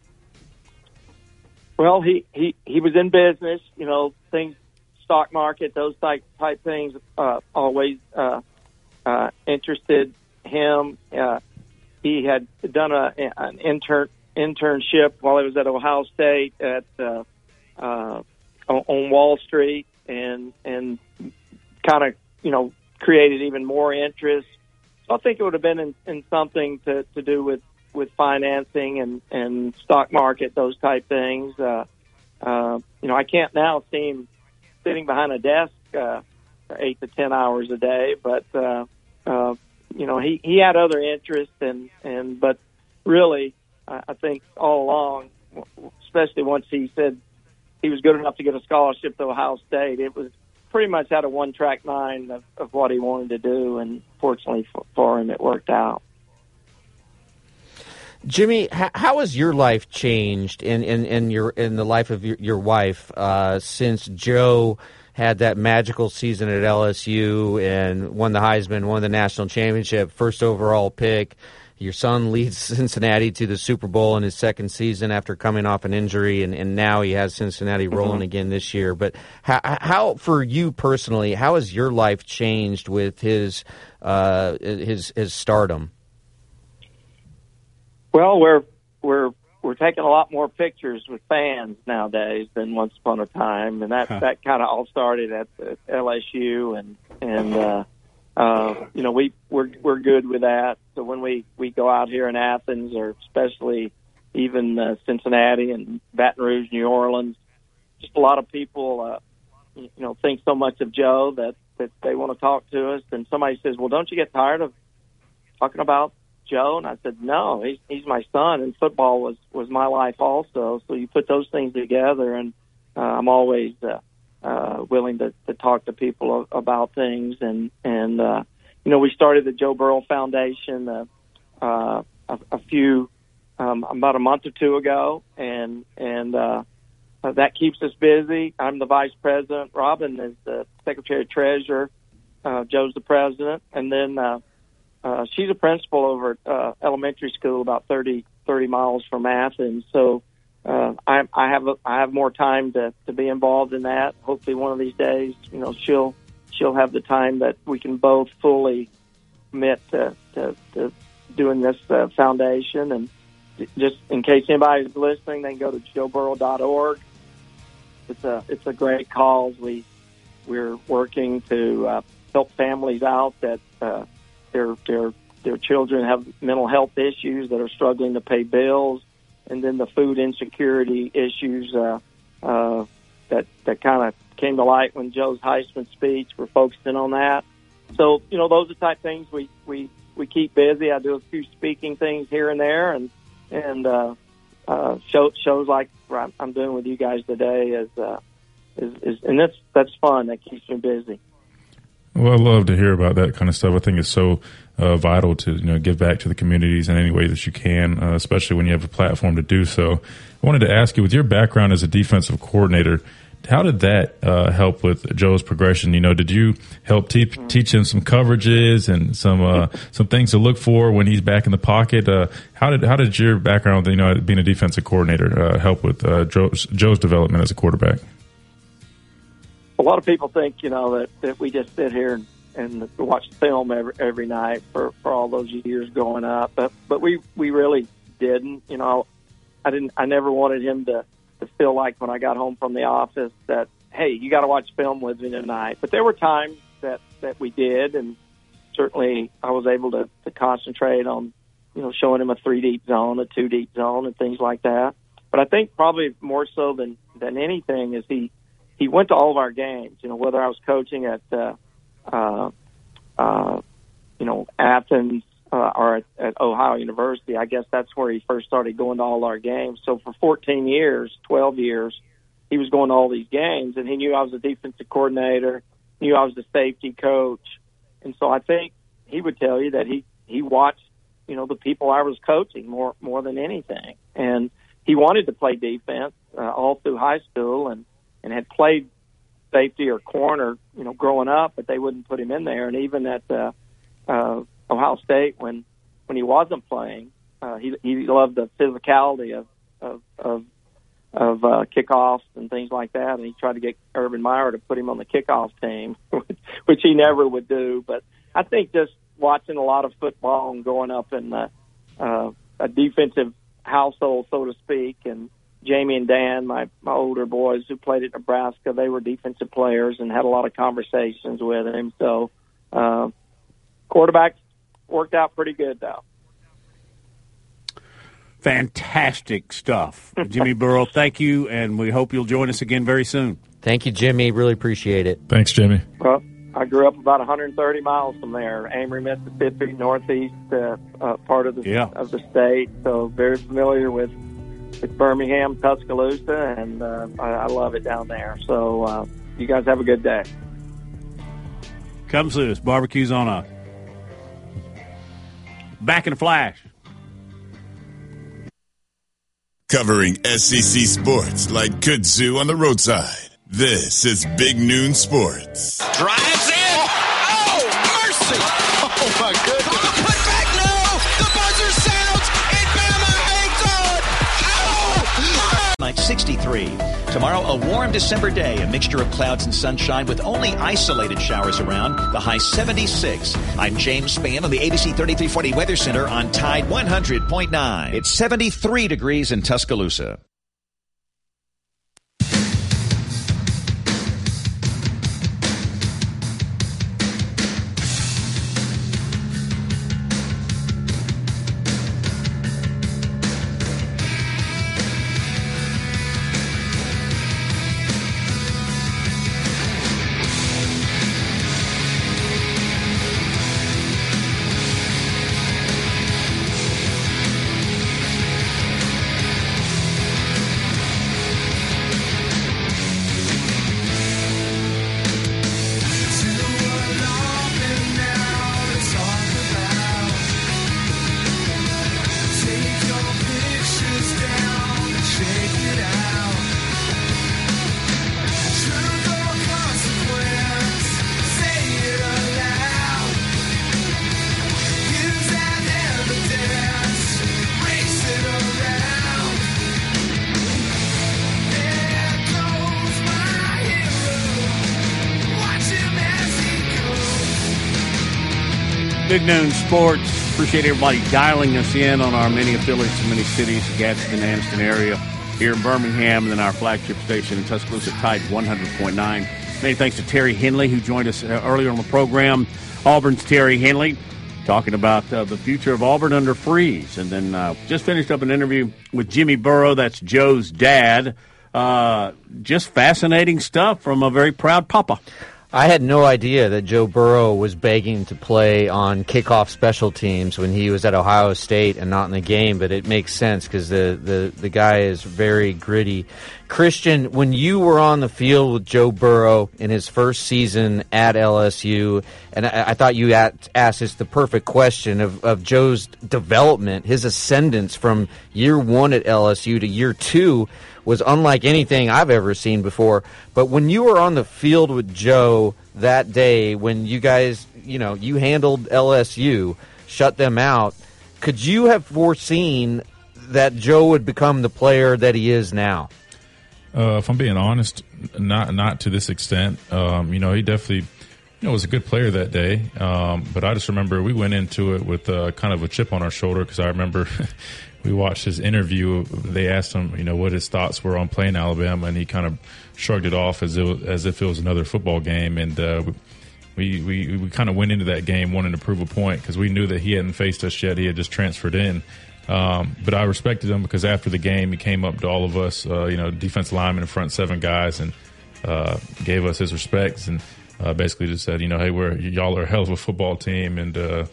Well, he he he was in business. You know, things, stock market, those type type things, uh, always uh, uh, interested him. Uh, he had done a an intern internship while he was at Ohio State at uh, uh, on, Wall Street, and and kind of you know created even more interest. So I think it would have been in, in something to, to do with, with financing and, and stock market, those type things. Uh, uh, you know, I can't now see him sitting behind a desk uh, eight to ten hours a day, but uh, uh, you know, he, he had other interests and, and but really, I, I think all along, especially once he said he was good enough to get a scholarship to Ohio State, it was pretty much had a one track mind of, of what he wanted to do, and fortunately for, for him, it worked out. Jimmy, how has your life changed in, in, in your in the life of your, your wife uh, since Joe had that magical season at LSU and won the Heisman, won the national championship, first overall pick? Your son leads Cincinnati to the Super Bowl in his second season after coming off an injury, and, and now he has Cincinnati mm-hmm. rolling mm-hmm. again this year. But how, how, for you personally, how has your life changed with his uh, his his stardom? Well, we're we're we're taking a lot more pictures with fans nowadays than once upon a time, and that huh. that kind of all started at, at LSU and and. Uh, uh, you know, we we're we're good with that. So when we we go out here in Athens, or especially even uh, Cincinnati and Baton Rouge, New Orleans, just a lot of people, uh, you know, think so much of Joe that that they want to talk to us. And somebody says, "Well, don't you get tired of talking about Joe?" And I said, "No, he's he's my son, and football was was my life also. So you put those things together, and uh, I'm always." Uh, uh, willing to, to talk to people about things. And, and, uh, you know, we started the Joe Burrow Foundation, uh, uh, a, a few, um, about a month or two ago. And, and, uh, uh, that keeps us busy. I'm the vice president. Robin is the secretary treasurer. Uh, Joe's the president. And then, uh, uh, she's a principal over at uh, elementary school about 30, 30 miles from Athens. So uh, I, I have a, I have more time to, to be involved in that. Hopefully, one of these days, you know, she'll she'll have the time that we can both fully commit to, to, to doing this uh, foundation. And just in case anybody's listening, they can go to joeburrow.org. It's a it's a great cause. We we're working to uh, help families out that uh, their their their children have mental health issues that are struggling to pay bills and then the food insecurity issues uh, uh, that that kind of came to light when Joe's Heisman speech. We're focusing on that. So you know, those are type things we we we keep busy. I do a few speaking things here and there, and and uh, uh, show, shows like I'm doing with you guys today is, uh, is is and that's that's fun. That keeps me busy. Well, I love to hear about that kind of stuff. I think it's so uh, vital to you know give back to the communities in any way that you can, uh, especially when you have a platform to do so. I wanted to ask you, with your background as a defensive coordinator, how did that uh, help with Joe's progression? You know, did you help te- teach him some coverages and some uh, some things to look for when he's back in the pocket? Uh, how did how did your background, you know, being a defensive coordinator, uh, help with Joe's, Joe's development as a quarterback? A lot of people think, you know, that, that we just sit here and, and watch film every every night for for all those years growing up, but but we we really didn't. You know, I didn't. I never wanted him to to feel like when I got home from the office that hey, you got to watch film with me tonight. But there were times that that we did, and certainly I was able to to concentrate on you know showing him a three deep zone, a two deep zone, and things like that. But I think probably more so than than anything is he he went to all of our games. You know, whether I was coaching at uh, uh, uh, you know Athens uh, or at, at Ohio University, I guess that's where he first started going to all our games. So for 14 years, 12 years, he was going to all these games, and he knew I was a defensive coordinator, knew I was the safety coach, and so I think he would tell you that he he watched you know the people I was coaching more more than anything, and he wanted to play defense uh, all through high school, and and had played safety or corner, you know, growing up, but they wouldn't put him in there. And even at uh, uh, Ohio State, when when he wasn't playing, uh, he he loved the physicality of of of, of uh, kickoffs and things like that. And he tried to get Urban Meyer to put him on the kickoff team, which he never would do. But I think just watching a lot of football and growing up in uh, uh, a defensive household, so to speak, and Jamie and Dan, my my older boys who played at Nebraska, they were defensive players and had a lot of conversations with him. So, uh, quarterback worked out pretty good though. Fantastic stuff, Jimmy Burrow. Thank you, and we hope you'll join us again very soon. Thank you, Jimmy. Really appreciate it. Thanks, Jimmy. Well, I grew up about 130 miles from there, Amory, Mississippi, northeast uh, uh, part of the Yeah. of the state. So very familiar with with Birmingham, Tuscaloosa, and uh, I, I love it down there. So uh, you guys have a good day. Come see us. Barbecue's on us. Back in a flash. Covering SEC sports like kudzu on the roadside. This is Big Noon Sports. Drives in. 63. Tomorrow, a warm December day, a mixture of clouds and sunshine with only isolated showers around. The high 76. I'm James Spann on the ABC 3340 Weather Center on Tide 100.9. It's 73 degrees in Tuscaloosa. Big Noon Sports. Appreciate everybody dialing us in on our many affiliates in many cities, the Gadsden, Anniston area, here in Birmingham, and then our flagship station in Tuscaloosa, Tide 100.9. Many thanks to Terry Henley, who joined us uh, earlier on the program. Auburn's Terry Henley, talking about uh, the future of Auburn under Freeze. And then uh, just finished up an interview with Jimmy Burrow, that's Joe's dad. Uh, just fascinating stuff from a very proud papa. I had no idea that Joe Burrow was begging to play on kickoff special teams when he was at Ohio State and not in the game, but it makes sense because the, the, the guy is very gritty. Christian, when you were on the field with Joe Burrow in his first season at LSU, and I, I thought you at, asked us the perfect question of, of Joe's development, his ascendance from year one at LSU to year two was unlike anything I've ever seen before. But when you were on the field with Joe that day, when you guys, you know, you handled LSU, shut them out, could you have foreseen that Joe would become the player that he is now? Uh, if I'm being honest, not not to this extent. Um, you know, he definitely, you know, was a good player that day. Um, but I just remember we went into it with uh, kind of a chip on our shoulder because I remember we watched his interview. They asked him, you know, what his thoughts were on playing Alabama, and he kind of shrugged it off as it, as if it was another football game. And uh, we we we kind of went into that game wanting to prove a point because we knew that he hadn't faced us yet. He had just transferred in. Um, but I respected him because after the game, he came up to all of us, uh, you know, defense linemen front seven guys, and uh, gave us his respects and uh, basically just said, you know, hey, we're y'all are a hell of a football team, and uh,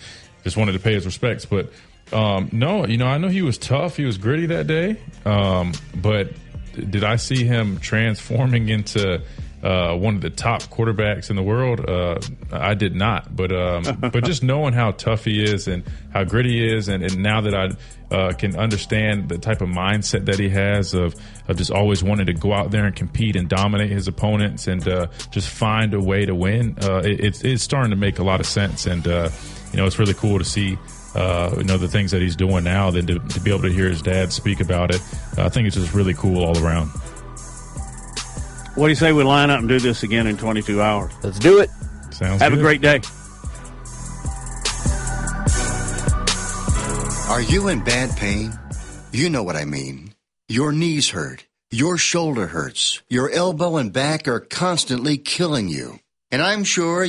just wanted to pay his respects. But um, no, you know, I know he was tough, he was gritty that day, um, but did I see him transforming into uh, one of the top quarterbacks in the world. Uh, I did not, but um, but just knowing how tough he is and how gritty he is, and, and now that I uh, can understand the type of mindset that he has of of just always wanting to go out there and compete and dominate his opponents and uh, just find a way to win. Uh, it, it's it's starting to make a lot of sense, and uh, you know it's really cool to see. Uh, you know the things that he's doing now, then to, to be able to hear his dad speak about it, I think it's just really cool all around. What do you say we line up and do this again in 22 hours? Let's do it. Sounds Have good. a great day. Are you in bad pain? You know what I mean. Your knees hurt. Your shoulder hurts. Your elbow and back are constantly killing you. And I'm sure